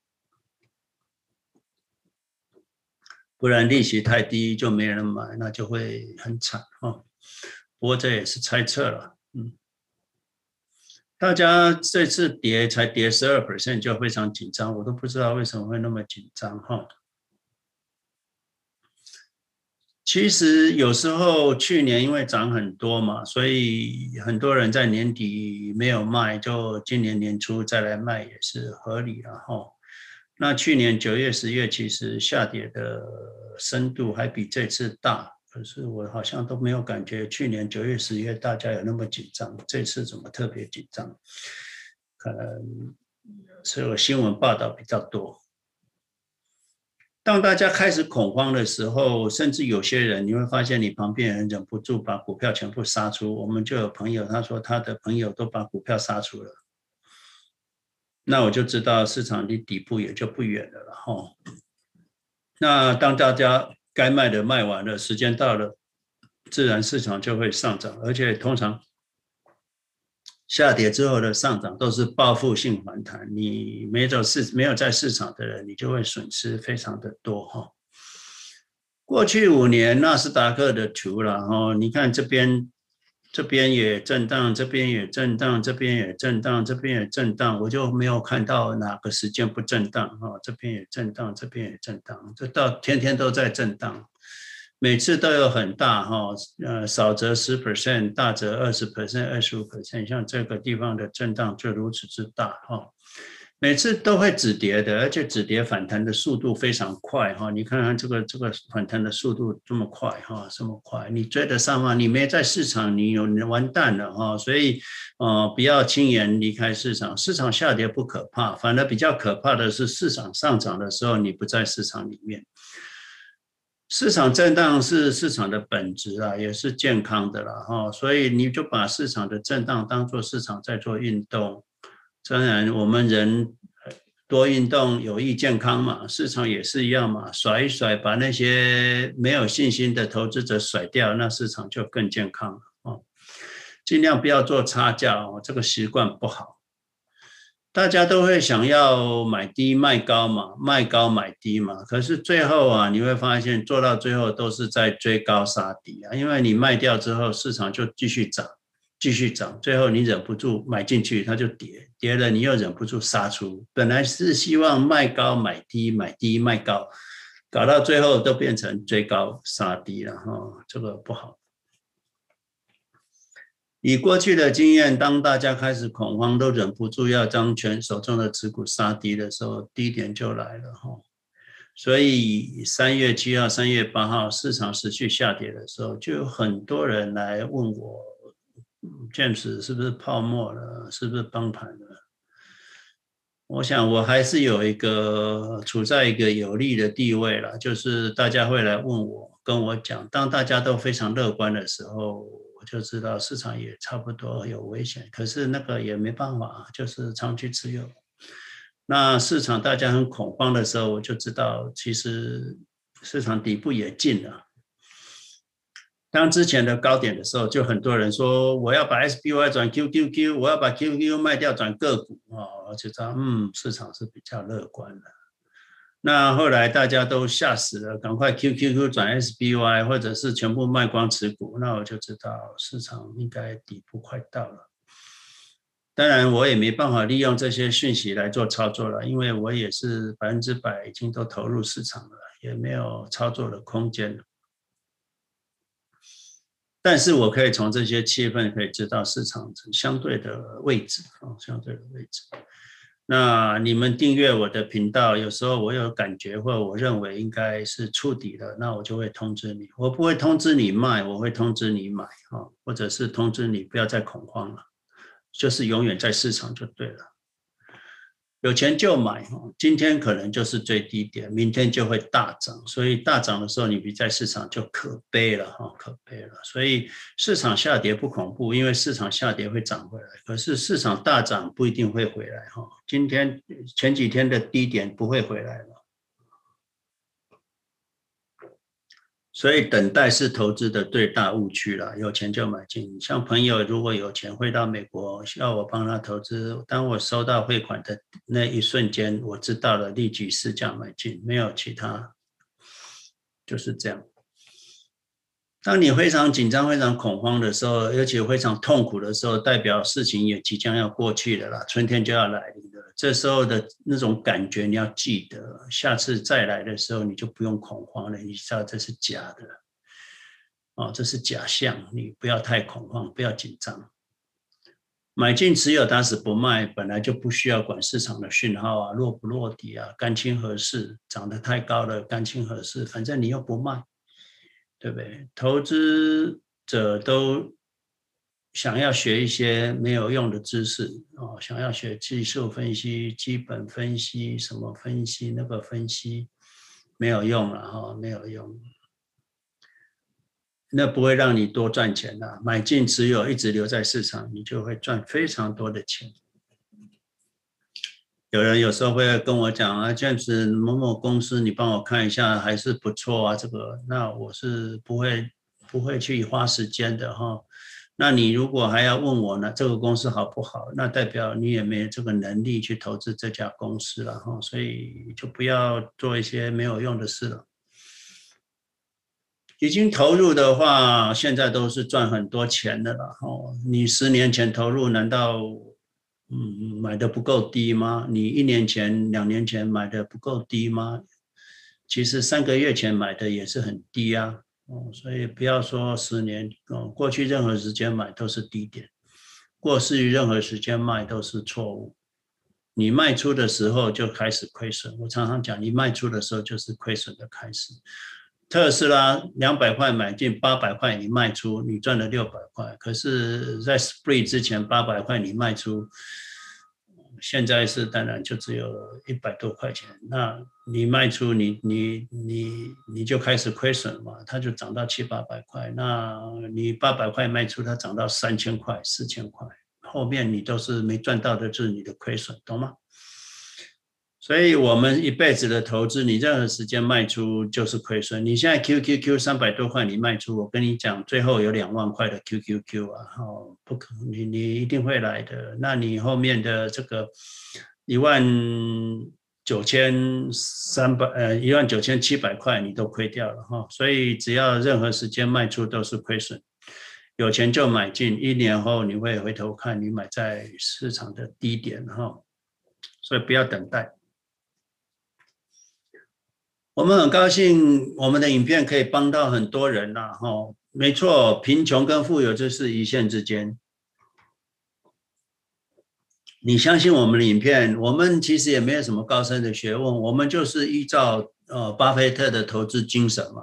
不然利息太低就没人买，那就会很惨哦。不过这也是猜测了，嗯，大家这次跌才跌十二 percent 就非常紧张，我都不知道为什么会那么紧张哈。其实有时候去年因为涨很多嘛，所以很多人在年底没有卖，就今年年初再来卖也是合理的哈。那去年九月、十月其实下跌的深度还比这次大，可是我好像都没有感觉去年九月、十月大家有那么紧张，这次怎么特别紧张？可能是有新闻报道比较多。当大家开始恐慌的时候，甚至有些人你会发现，你旁边人忍不住把股票全部杀出。我们就有朋友，他说他的朋友都把股票杀出了，那我就知道市场离底部也就不远了了哈。那当大家该卖的卖完了，时间到了，自然市场就会上涨，而且通常。下跌之后的上涨都是报复性反弹，你没走市没有在市场的人，你就会损失非常的多哈。过去五年纳斯达克的图了哈，你看这边这边也震荡，这边也震荡，这边也震荡，这边也震荡，我就没有看到哪个时间不震荡哈。这边也震荡，这边也震荡，这到天天都在震荡。每次都有很大哈，呃，少则十 percent，大则二十 percent、二十五 percent，像这个地方的震荡就如此之大哈。每次都会止跌的，而且止跌反弹的速度非常快哈。你看看这个这个反弹的速度这么快哈，这么快，你追得上吗？你没在市场，你有你完蛋了哈。所以呃，不要轻言离开市场。市场下跌不可怕，反而比较可怕的是市场上涨的时候，你不在市场里面。市场震荡是市场的本质啊，也是健康的了哈，所以你就把市场的震荡当做市场在做运动。当然，我们人多运动有益健康嘛，市场也是一样嘛，甩一甩，把那些没有信心的投资者甩掉，那市场就更健康了哦。尽量不要做差价哦，这个习惯不好。大家都会想要买低卖高嘛，卖高买低嘛，可是最后啊，你会发现做到最后都是在追高杀低啊，因为你卖掉之后，市场就继续涨。继续涨，最后你忍不住买进去，它就跌，跌了你又忍不住杀出。本来是希望卖高买低，买低卖高，搞到最后都变成追高杀低了哈，这个不好。以过去的经验，当大家开始恐慌，都忍不住要将全手中的持股杀低的时候，低点就来了哈。所以三月七号、三月八号市场持续下跌的时候，就有很多人来问我。James 是不是泡沫了？是不是崩盘了？我想我还是有一个处在一个有利的地位了，就是大家会来问我，跟我讲，当大家都非常乐观的时候，就知道市场也差不多有危险。可是那个也没办法，就是长期持有。那市场大家很恐慌的时候，我就知道其实市场底部也近了。当之前的高点的时候，就很多人说我要把 SPY 转 QQQ，我要把 QQQ 卖掉转个股啊，我就知道嗯，市场是比较乐观的。那后来大家都吓死了，赶快 QQQ 转 S B Y，或者是全部卖光持股，那我就知道市场应该底部快到了。当然我也没办法利用这些讯息来做操作了，因为我也是百分之百已经都投入市场了，也没有操作的空间了。但是我可以从这些气氛可以知道市场相对的位置啊，相对的位置。那你们订阅我的频道，有时候我有感觉或者我认为应该是触底了，那我就会通知你。我不会通知你卖，我会通知你买啊，或者是通知你不要再恐慌了，就是永远在市场就对了。有钱就买哈，今天可能就是最低点，明天就会大涨，所以大涨的时候你比在市场就可悲了哈，可悲了。所以市场下跌不恐怖，因为市场下跌会涨回来，可是市场大涨不一定会回来哈。今天前几天的低点不会回来了。所以等待是投资的最大误区了，有钱就买进。像朋友如果有钱汇到美国，需要我帮他投资，当我收到汇款的那一瞬间，我知道了，立即市价买进，没有其他，就是这样。当你非常紧张、非常恐慌的时候，而且非常痛苦的时候，代表事情也即将要过去了啦，春天就要来临了。这时候的那种感觉你要记得，下次再来的时候你就不用恐慌了，你知道这是假的，哦，这是假象，你不要太恐慌，不要紧张。买进持有打死不卖，本来就不需要管市场的讯号啊，落不落底啊，干清合适，涨得太高了，干清合适，反正你又不卖。对不对？投资者都想要学一些没有用的知识哦，想要学技术分析、基本分析、什么分析、那个分析，没有用了哈，没有用，那不会让你多赚钱的。买进持有，一直留在市场，你就会赚非常多的钱。有人有时候会跟我讲啊，这样子某某公司，你帮我看一下，还是不错啊。这个，那我是不会不会去花时间的哈。那你如果还要问我呢，这个公司好不好？那代表你也没这个能力去投资这家公司了哈。所以就不要做一些没有用的事了。已经投入的话，现在都是赚很多钱的了哈。你十年前投入，难道？嗯，买的不够低吗？你一年前、两年前买的不够低吗？其实三个月前买的也是很低啊。哦，所以不要说十年，哦，过去任何时间买都是低点，过去任何时间卖都是错误。你卖出的时候就开始亏损。我常常讲，你卖出的时候就是亏损的开始。特斯拉两百块买进，八百块你卖出，你赚了六百块。可是，在 Spring 之前八百块你卖出，现在是当然就只有一百多块钱。那你卖出你你你你就开始亏损嘛，它就涨到七八百块。那你八百块卖出，它涨到三千块、四千块，后面你都是没赚到的，就是你的亏损，懂吗？所以我们一辈子的投资，你任何时间卖出就是亏损。你现在 QQQ 三百多块你卖出，我跟你讲，最后有两万块的 QQQ 啊，哦，不可能，你你一定会来的。那你后面的这个一万九千三百呃一万九千七百块你都亏掉了哈。所以只要任何时间卖出都是亏损。有钱就买进，一年后你会回头看你买在市场的低点哈。所以不要等待。我们很高兴，我们的影片可以帮到很多人呐，哈，没错，贫穷跟富有就是一线之间。你相信我们的影片，我们其实也没有什么高深的学问，我们就是依照呃巴菲特的投资精神嘛。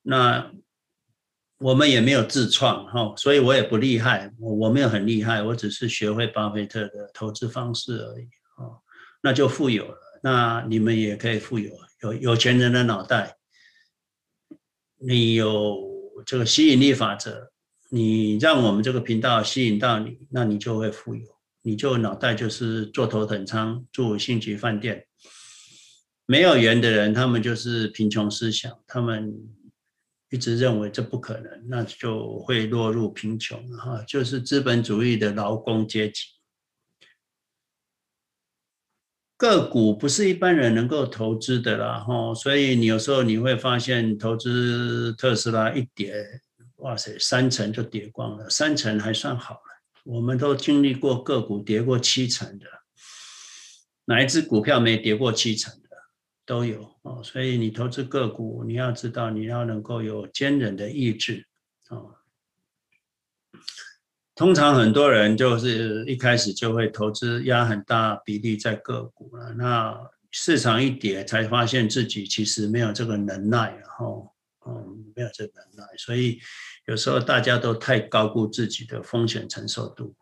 那我们也没有自创哈，所以我也不厉害，我我没有很厉害，我只是学会巴菲特的投资方式而已，哦，那就富有了。那你们也可以富有。有有钱人的脑袋，你有这个吸引力法则，你让我们这个频道吸引到你，那你就会富有，你就脑袋就是坐头等舱住星级饭店。没有缘的人，他们就是贫穷思想，他们一直认为这不可能，那就会落入贫穷哈，就是资本主义的劳工阶级。个股不是一般人能够投资的啦，吼，所以你有时候你会发现投资特斯拉一跌，哇塞，三成就跌光了，三成还算好了。我们都经历过个股跌过七成的，哪一只股票没跌过七成的？都有哦。所以你投资个股，你要知道你要能够有坚韧的意志啊。通常很多人就是一开始就会投资压很大比例在个股了，那市场一跌才发现自己其实没有这个能耐，然后嗯，没有这个能耐，所以有时候大家都太高估自己的风险承受度，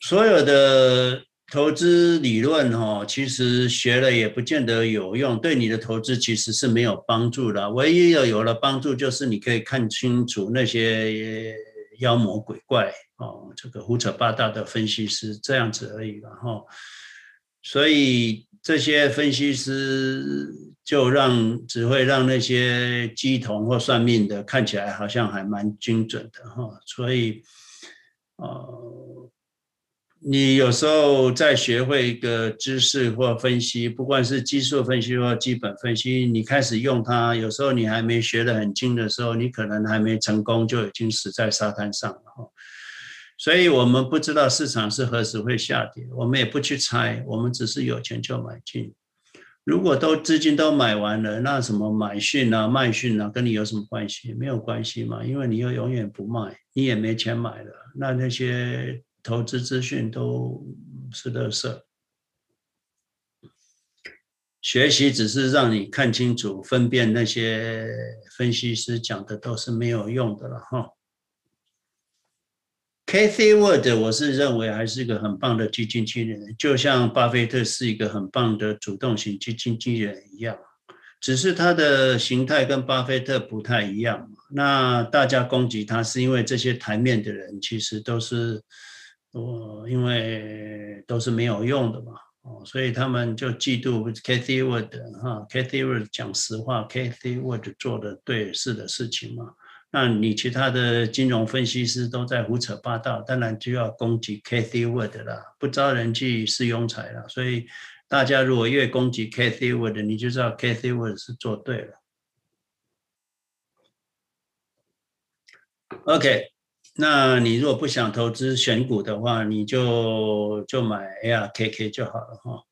所有的。投资理论哈，其实学了也不见得有用，对你的投资其实是没有帮助的。唯一有有了帮助，就是你可以看清楚那些妖魔鬼怪哦，这个胡扯八道的分析师这样子而已了哈。所以这些分析师就让只会让那些鸡同或算命的看起来好像还蛮精准的哈。所以，呃。你有时候在学会一个知识或分析，不管是技术分析或基本分析，你开始用它，有时候你还没学得很精的时候，你可能还没成功就已经死在沙滩上了。所以我们不知道市场是何时会下跌，我们也不去猜，我们只是有钱就买进。如果都资金都买完了，那什么买讯啊、卖讯啊，跟你有什么关系？没有关系嘛，因为你又永远不卖，你也没钱买了，那那些。投资资讯都是垃圾，学习只是让你看清楚、分辨那些分析师讲的都是没有用的了哈。Cathie Wood，我是认为还是一个很棒的基金经理人，就像巴菲特是一个很棒的主动型基金经理人一样，只是他的形态跟巴菲特不太一样。那大家攻击他是因为这些台面的人其实都是。我，因为都是没有用的嘛，哦，所以他们就嫉妒 Cathy Wood 哈，Cathy Wood 讲实话，Cathie Wood 做的对是的事情嘛。那你其他的金融分析师都在胡扯八道，当然就要攻击 Cathie Wood 了，不招人忌是庸才了。所以大家如果越攻击 Cathie Wood，你就知道 Cathy Wood 是做对了。OK。那你如果不想投资选股的话，你就就买 ARKK 就好了哈。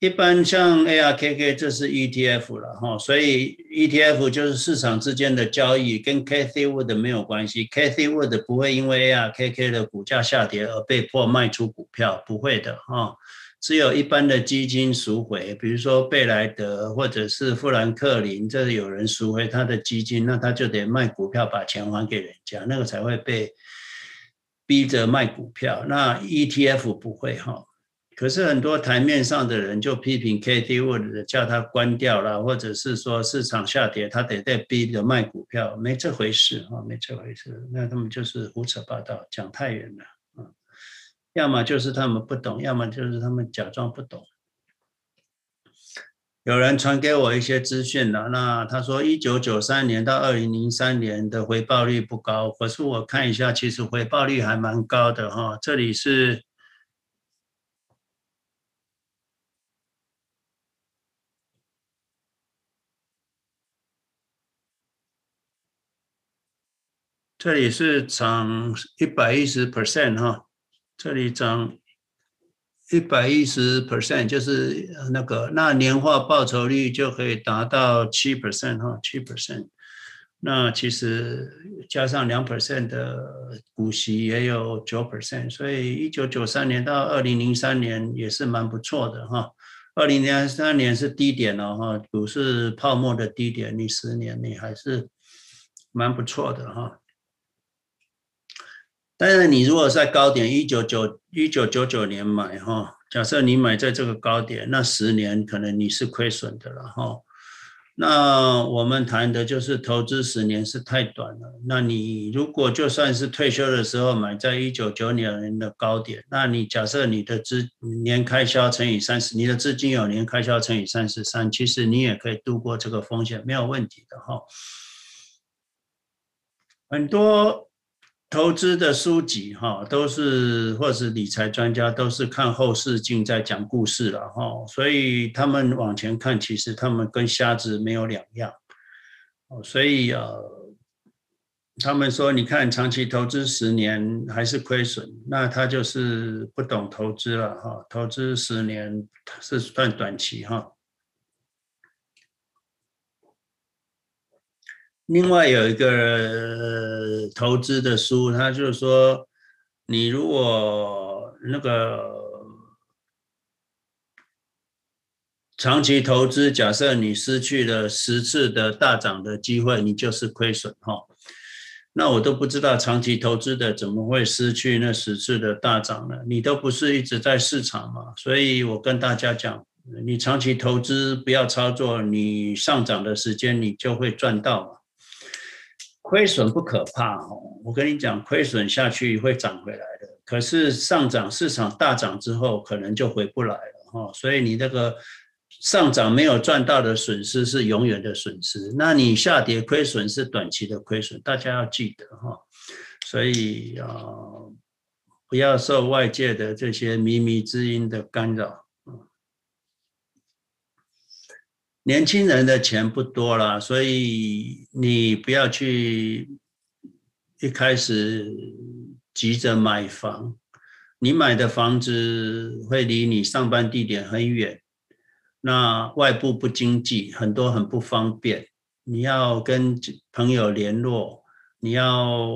一般像 ARKK 这是 ETF 了哈，所以 ETF 就是市场之间的交易，跟 Cathie Wood 没有关系。Cathie Wood 不会因为 ARKK 的股价下跌而被迫卖出股票，不会的哈。只有一般的基金赎回，比如说贝莱德或者是富兰克林，这有人赎回他的基金，那他就得卖股票把钱还给人家，那个才会被逼着卖股票。那 ETF 不会哈。可是很多台面上的人就批评 K T Wood 叫他关掉了，或者是说市场下跌，他得再逼着卖股票，没这回事哈，没这回事。那他们就是胡扯八道，讲太远了。要么就是他们不懂，要么就是他们假装不懂。有人传给我一些资讯了，那他说一九九三年到二零零三年的回报率不高，可是我看一下，其实回报率还蛮高的哈。这里是，这里是涨一百一十 percent 哈，这里涨。一百一十 percent 就是那个，那年化报酬率就可以达到七 percent 哈，七 percent。那其实加上两 percent 的股息也有九 percent，所以一九九三年到二零零三年也是蛮不错的哈。二零零三年是低点了哈，股市泡沫的低点，你十年你还是蛮不错的哈。但是你如果在高点一九九一九九九年买哈，假设你买在这个高点，那十年可能你是亏损的了哈。那我们谈的就是投资十年是太短了。那你如果就算是退休的时候买在一九九九年的高点，那你假设你的资年开销乘以三十，你的资金有年开销乘以三十三，其实你也可以度过这个风险，没有问题的哈。很多。投资的书籍哈，都是或是理财专家都是看后视镜在讲故事了哈，所以他们往前看，其实他们跟瞎子没有两样。所以呃，他们说你看长期投资十年还是亏损，那他就是不懂投资了哈。投资十年是算短期哈。另外有一个投资的书，他就是说，你如果那个长期投资，假设你失去了十次的大涨的机会，你就是亏损哈。那我都不知道长期投资的怎么会失去那十次的大涨呢？你都不是一直在市场嘛，所以我跟大家讲，你长期投资不要操作，你上涨的时间你就会赚到。亏损不可怕哦，我跟你讲，亏损下去会涨回来的。可是上涨市场大涨之后，可能就回不来了哈。所以你这个上涨没有赚到的损失是永远的损失，那你下跌亏损是短期的亏损，大家要记得哈。所以啊，不要受外界的这些靡靡之音的干扰。年轻人的钱不多了，所以你不要去一开始急着买房。你买的房子会离你上班地点很远，那外部不经济，很多很不方便。你要跟朋友联络，你要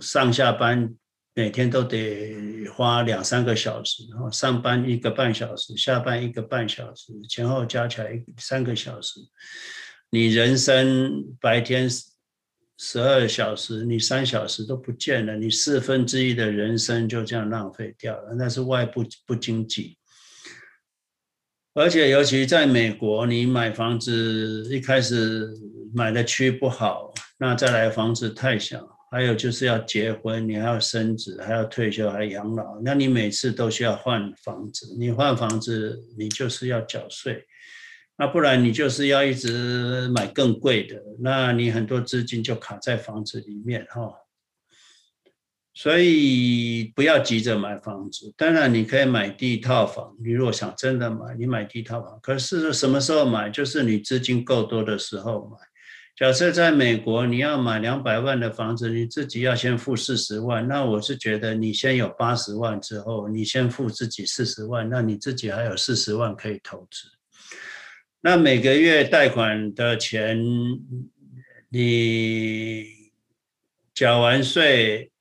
上下班。每天都得花两三个小时，然后上班一个半小时，下班一个半小时，前后加起来三个小时。你人生白天十二小时，你三小时都不见了，你四分之一的人生就这样浪费掉了。那是外部不经济，而且尤其在美国，你买房子一开始买的区不好，那再来房子太小。还有就是要结婚，你还要生子，还要退休，还要养老，那你每次都需要换房子。你换房子，你就是要缴税，那不然你就是要一直买更贵的，那你很多资金就卡在房子里面哈。所以不要急着买房子，当然你可以买第一套房。你如果想真的买，你买第一套房，可是什么时候买？就是你资金够多的时候买。假设在美国，你要买两百万的房子，你自己要先付四十万。那我是觉得，你先有八十万之后，你先付自己四十万，那你自己还有四十万可以投资。那每个月贷款的钱，你缴完税，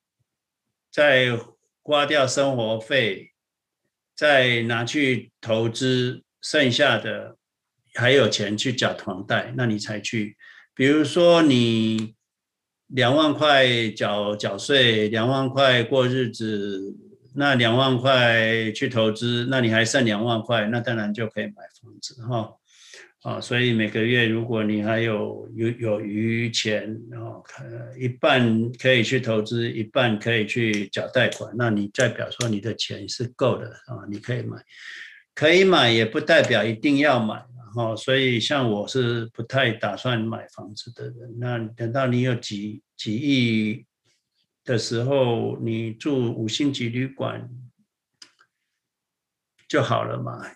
再花掉生活费，再拿去投资，剩下的还有钱去缴房贷，那你才去。比如说你两万块缴缴税，两万块过日子，那两万块去投资，那你还剩两万块，那当然就可以买房子哈。啊，所以每个月如果你还有有有余钱啊，一半可以去投资，一半可以去缴贷款，那你代表说你的钱是够的啊，你可以买，可以买也不代表一定要买，哈，所以像我是不太打算买房子的人，那等到你有几几亿的时候，你住五星级旅馆就好了嘛。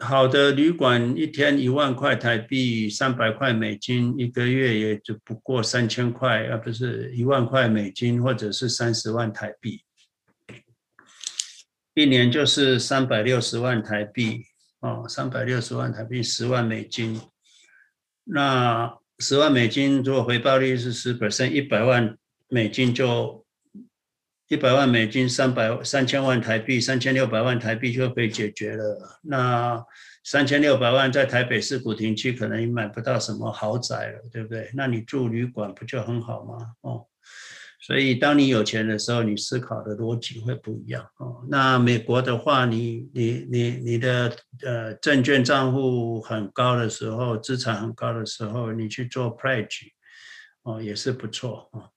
好的旅馆一天一万块台币，三百块美金，一个月也就不过三千块，而不是一万块美金，或者是三十万台币，一年就是三百六十万台币哦，三百六十万台币，十万美金。那十万美金如果回报率是十 percent，一百万美金就。一百万美金，三百三千万台币，三千六百万台币就可以解决了。那三千六百万在台北市古亭区可能也买不到什么豪宅了，对不对？那你住旅馆不就很好吗？哦，所以当你有钱的时候，你思考的逻辑会不一样哦。那美国的话，你你你你的呃证券账户很高的时候，资产很高的时候，你去做 pledge 哦，也是不错哦。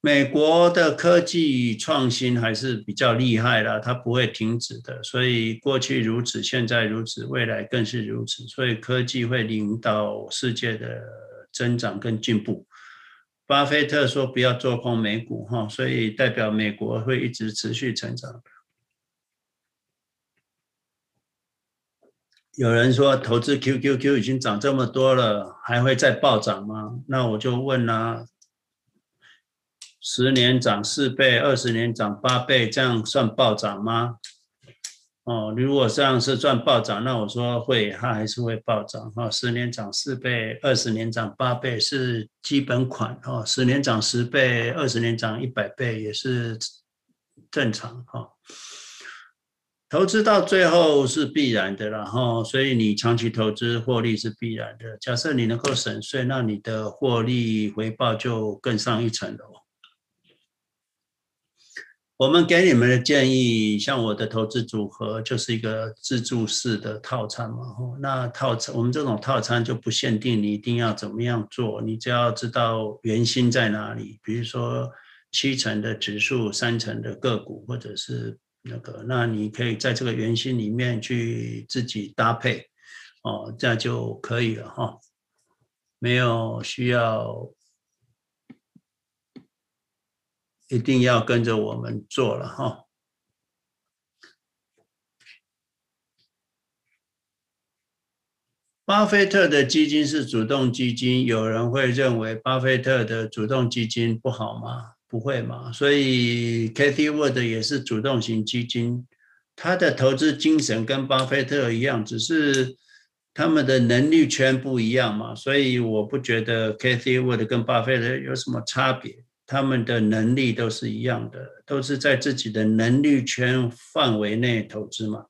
美国的科技创新还是比较厉害的，它不会停止的。所以过去如此，现在如此，未来更是如此。所以科技会领导世界的增长跟进步。巴菲特说不要做空美股，哈，所以代表美国会一直持续成长。有人说投资 QQQ 已经涨这么多了，还会再暴涨吗？那我就问啦。十年涨四倍，二十年涨八倍，这样算暴涨吗？哦，如果这样是算暴涨，那我说会，它还是会暴涨哈。十年涨四倍，二十年涨八倍是基本款哦。十年涨十倍，二十年涨一百倍也是正常哈。投资到最后是必然的，然后所以你长期投资获利是必然的。假设你能够省税，那你的获利回报就更上一层楼。我们给你们的建议，像我的投资组合就是一个自助式的套餐嘛。那套餐，我们这种套餐就不限定你一定要怎么样做，你只要知道原心在哪里。比如说七成的指数，三成的个股，或者是那个，那你可以在这个原心里面去自己搭配，哦，这样就可以了哈，没有需要。一定要跟着我们做了哈。巴菲特的基金是主动基金，有人会认为巴菲特的主动基金不好吗？不会嘛。所以 Kathy Wood 也是主动型基金，他的投资精神跟巴菲特一样，只是他们的能力圈不一样嘛。所以我不觉得 Kathy Wood 跟巴菲特有什么差别。他们的能力都是一样的，都是在自己的能力圈范围内投资嘛。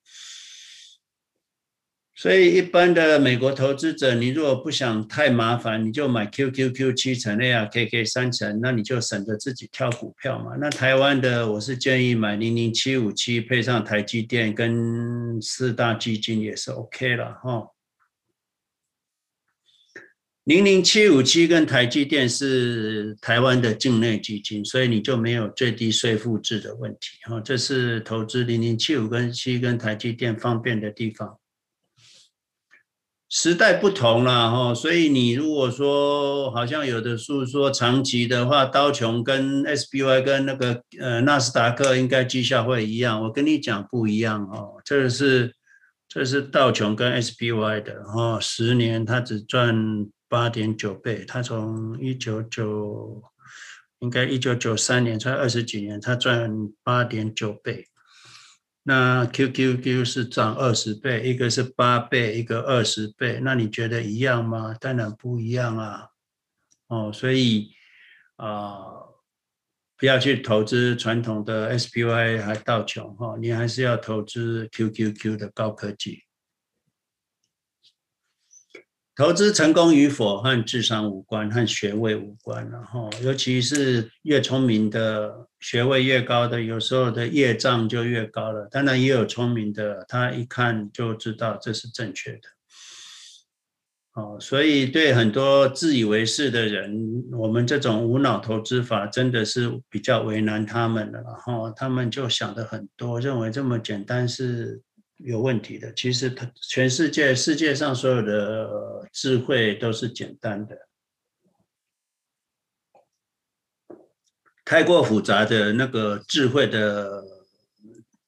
所以一般的美国投资者，你如果不想太麻烦，你就买 QQQ 七成，ARKK 三成，那你就省着自己挑股票嘛。那台湾的，我是建议买零零七五七，配上台积电跟四大基金也是 OK 了哈。零零七五七跟台积电是台湾的境内基金，所以你就没有最低税负制的问题哈。这是投资零零七五跟七跟台积电方便的地方。时代不同了哈，所以你如果说好像有的书说长期的话，道琼跟 SPY 跟那个呃纳斯达克应该绩效会一样，我跟你讲不一样哦。这是这是道琼跟 SPY 的，然后十年它只赚。八点九倍，他从一九九，应该一九九三年才二十几年，他赚八点九倍。那 QQQ 是涨二十倍，一个是八倍，一个二十倍。那你觉得一样吗？当然不一样啊。哦，所以啊、不要去投资传统的 SPY 还道琼哈，你还是要投资 QQQ 的高科技。投资成功与否和智商无关，和学位无关，然后尤其是越聪明的、学位越高的，有时候的业障就越高了。当然也有聪明的，他一看就知道这是正确的。哦，所以对很多自以为是的人，我们这种无脑投资法真的是比较为难他们了。然后他们就想的很多，认为这么简单是。有问题的，其实它全世界世界上所有的智慧都是简单的，太过复杂的那个智慧的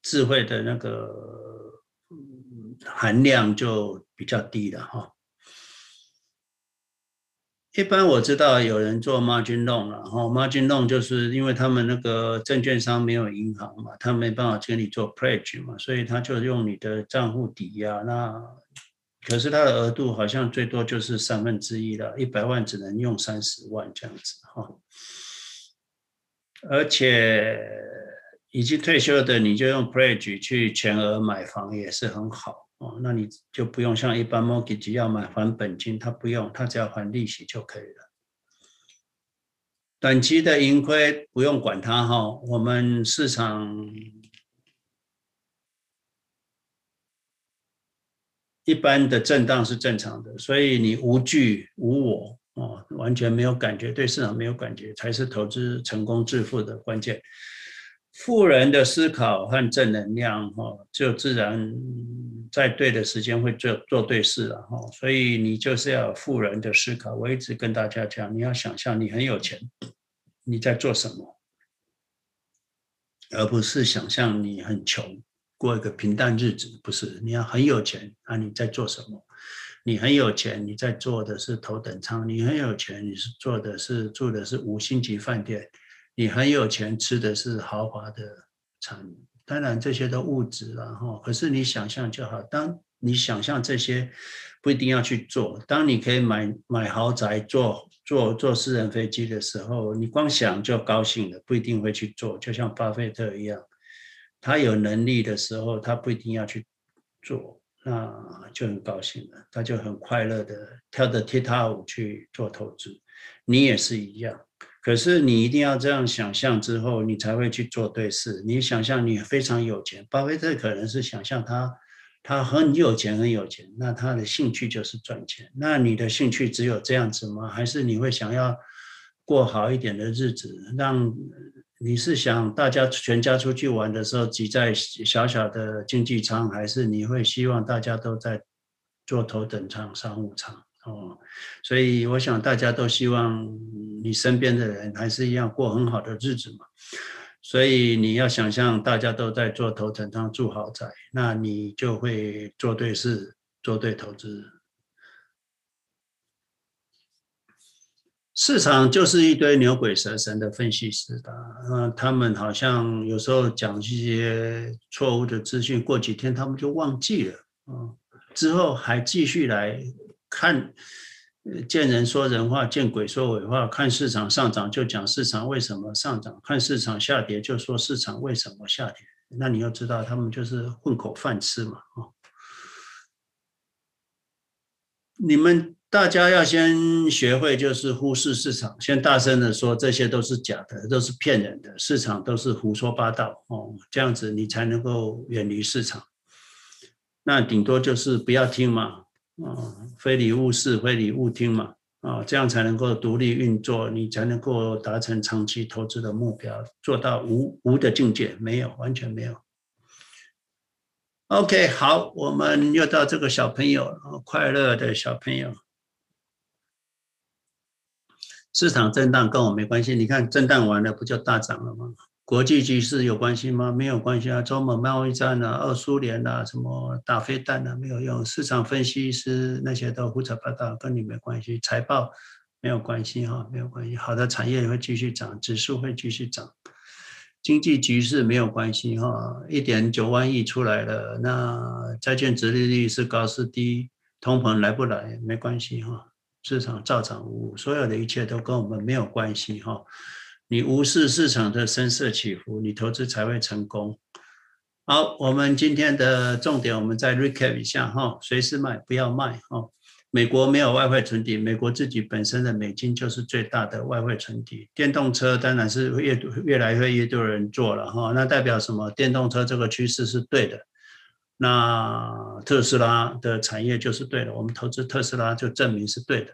智慧的那个含量就比较低了哈。一般我知道有人做 margin loan，然后 margin loan 就是因为他们那个证券商没有银行嘛，他没办法给你做 pledge 嘛，所以他就用你的账户抵押。那可是他的额度好像最多就是三分之一了，一百万只能用三十万这样子哈。而且已经退休的，你就用 pledge 去全额买房也是很好。哦，那你就不用像一般 mortgage 要买还本金，他不用，他只要还利息就可以了。短期的盈亏不用管它哈，我们市场一般的震荡是正常的，所以你无惧无我哦，完全没有感觉，对市场没有感觉，才是投资成功致富的关键。富人的思考和正能量哈，就自然在对的时间会做做对事了哈。所以你就是要富人的思考。我一直跟大家讲，你要想象你很有钱，你在做什么，而不是想象你很穷，过一个平淡日子。不是，你要很有钱啊，你在做什么？你很有钱，你在做的是头等舱；你很有钱，你是做的是住的是五星级饭店。你很有钱，吃的是豪华的餐，当然这些都物质了哈。可是你想象就好，当你想象这些，不一定要去做。当你可以买买豪宅、坐坐坐私人飞机的时候，你光想就高兴了，不一定会去做。就像巴菲特一样，他有能力的时候，他不一定要去做，那就很高兴了，他就很快乐的跳着踢踏舞去做投资。你也是一样。可是你一定要这样想象之后，你才会去做对事。你想象你非常有钱，巴菲特可能是想象他他很有钱很有钱，那他的兴趣就是赚钱。那你的兴趣只有这样子吗？还是你会想要过好一点的日子？让你是想大家全家出去玩的时候挤在小小的经济舱，还是你会希望大家都在坐头等舱商务舱？哦，所以我想大家都希望你身边的人还是一样过很好的日子嘛。所以你要想象大家都在做头等舱住豪宅，那你就会做对事，做对投资。市场就是一堆牛鬼蛇神的分析师的，嗯，他们好像有时候讲一些错误的资讯，过几天他们就忘记了，嗯，之后还继续来。看，见人说人话，见鬼说鬼话。看市场上涨就讲市场为什么上涨，看市场下跌就说市场为什么下跌。那你要知道，他们就是混口饭吃嘛。哦，你们大家要先学会，就是忽视市场，先大声的说这些都是假的，都是骗人的，市场都是胡说八道哦。这样子你才能够远离市场。那顶多就是不要听嘛。啊，非礼勿视，非礼勿听嘛，啊，这样才能够独立运作，你才能够达成长期投资的目标，做到无无的境界，没有，完全没有。OK，好，我们又到这个小朋友，快乐的小朋友，市场震荡跟我没关系，你看震荡完了不就大涨了吗？国际局势有关系吗？没有关系啊，中美贸易战啊，二苏联啊，什么打飞弹啊，没有用。市场分析师那些都胡扯八道，跟你没关系。财报没有关系哈，没有关系。好的产业会继续涨，指数会继续涨。经济局势没有关系哈，一点九万亿出来了，那债券殖利率是高是低，通膨来不来没关系哈，市场照涨无误，所有的一切都跟我们没有关系哈。你无视市场的声色起伏，你投资才会成功。好，我们今天的重点，我们再 recap 一下哈，随时卖，不要卖哈。美国没有外汇存底，美国自己本身的美金就是最大的外汇存底。电动车当然是越越来越越多人做了哈，那代表什么？电动车这个趋势是对的。那特斯拉的产业就是对的，我们投资特斯拉就证明是对的。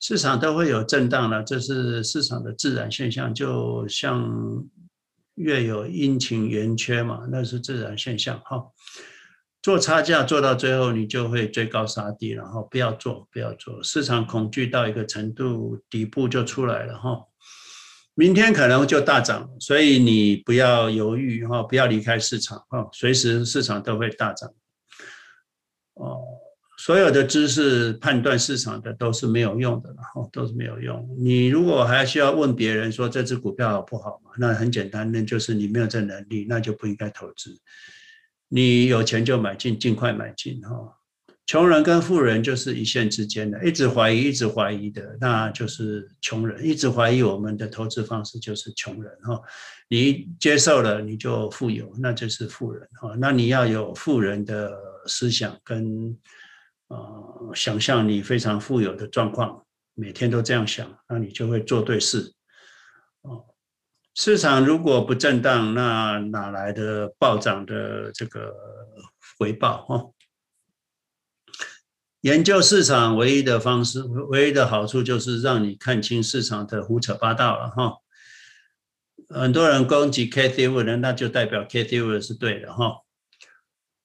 市场都会有震荡了，这是市场的自然现象，就像。月有阴晴圆缺嘛，那是自然现象哈。做差价做到最后，你就会追高杀低，然后不要做，不要做。市场恐惧到一个程度，底部就出来了哈。明天可能就大涨，所以你不要犹豫哈，不要离开市场哈，随时市场都会大涨。哦。所有的知识判断市场的都是没有用的，然后都是没有用。你如果还需要问别人说这只股票好不好嘛？那很简单，那就是你没有这能力，那就不应该投资。你有钱就买进，尽快买进哈。穷人跟富人就是一线之间的，一直怀疑，一直怀疑的，那就是穷人。一直怀疑我们的投资方式就是穷人哈。你接受了，你就富有，那就是富人哈。那你要有富人的思想跟。呃，想象你非常富有的状况，每天都这样想，那你就会做对事。哦，市场如果不震荡，那哪来的暴涨的这个回报？哈，研究市场唯一的方式，唯一的好处就是让你看清市场的胡扯八道了。哈，很多人攻击 Cathie Wood，那就代表 K T V 是对的。哈。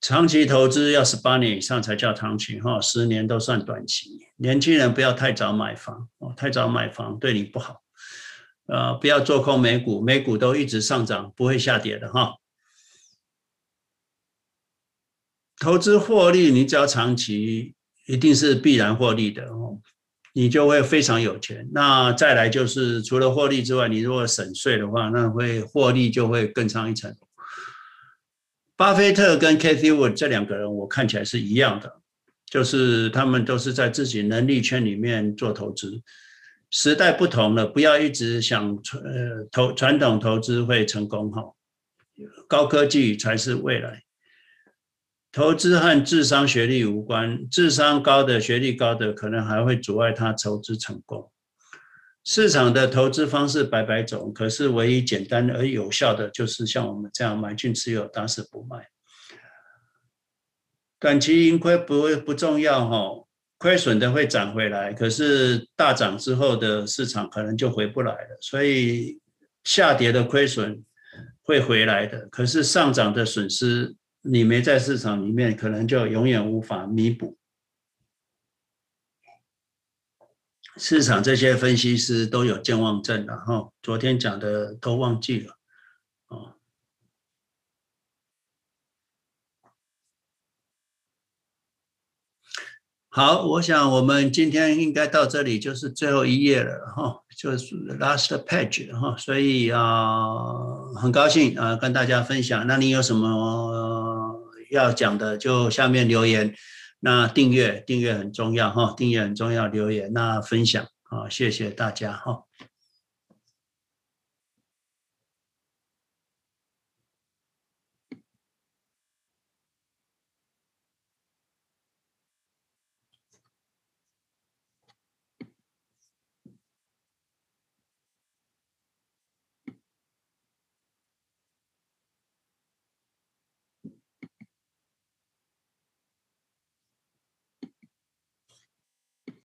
长期投资要十八年以上才叫长期哈，十年都算短期。年轻人不要太早买房哦，太早买房对你不好。呃，不要做空美股，美股都一直上涨，不会下跌的哈。投资获利，你只要长期，一定是必然获利的哦，你就会非常有钱。那再来就是除了获利之外，你如果省税的话，那会获利就会更上一层。巴菲特跟 Kathy Wood 这两个人，我看起来是一样的，就是他们都是在自己能力圈里面做投资。时代不同了，不要一直想呃投传统投资会成功哈，高科技才是未来。投资和智商学历无关，智商高的、学历高的，可能还会阻碍他投资成功。市场的投资方式百百种，可是唯一简单而有效的就是像我们这样买进持有，打死不卖。短期盈亏不不重要哈，亏损的会涨回来，可是大涨之后的市场可能就回不来了，所以下跌的亏损会回来的，可是上涨的损失你没在市场里面，可能就永远无法弥补。市场这些分析师都有健忘症的哈，昨天讲的都忘记了，哦。好，我想我们今天应该到这里就是最后一页了哈，就是 last page 哈，所以啊，很高兴啊跟大家分享。那你有什么要讲的，就下面留言。那订阅订阅很重要哈，订阅很重要，留言那分享啊，谢谢大家哈。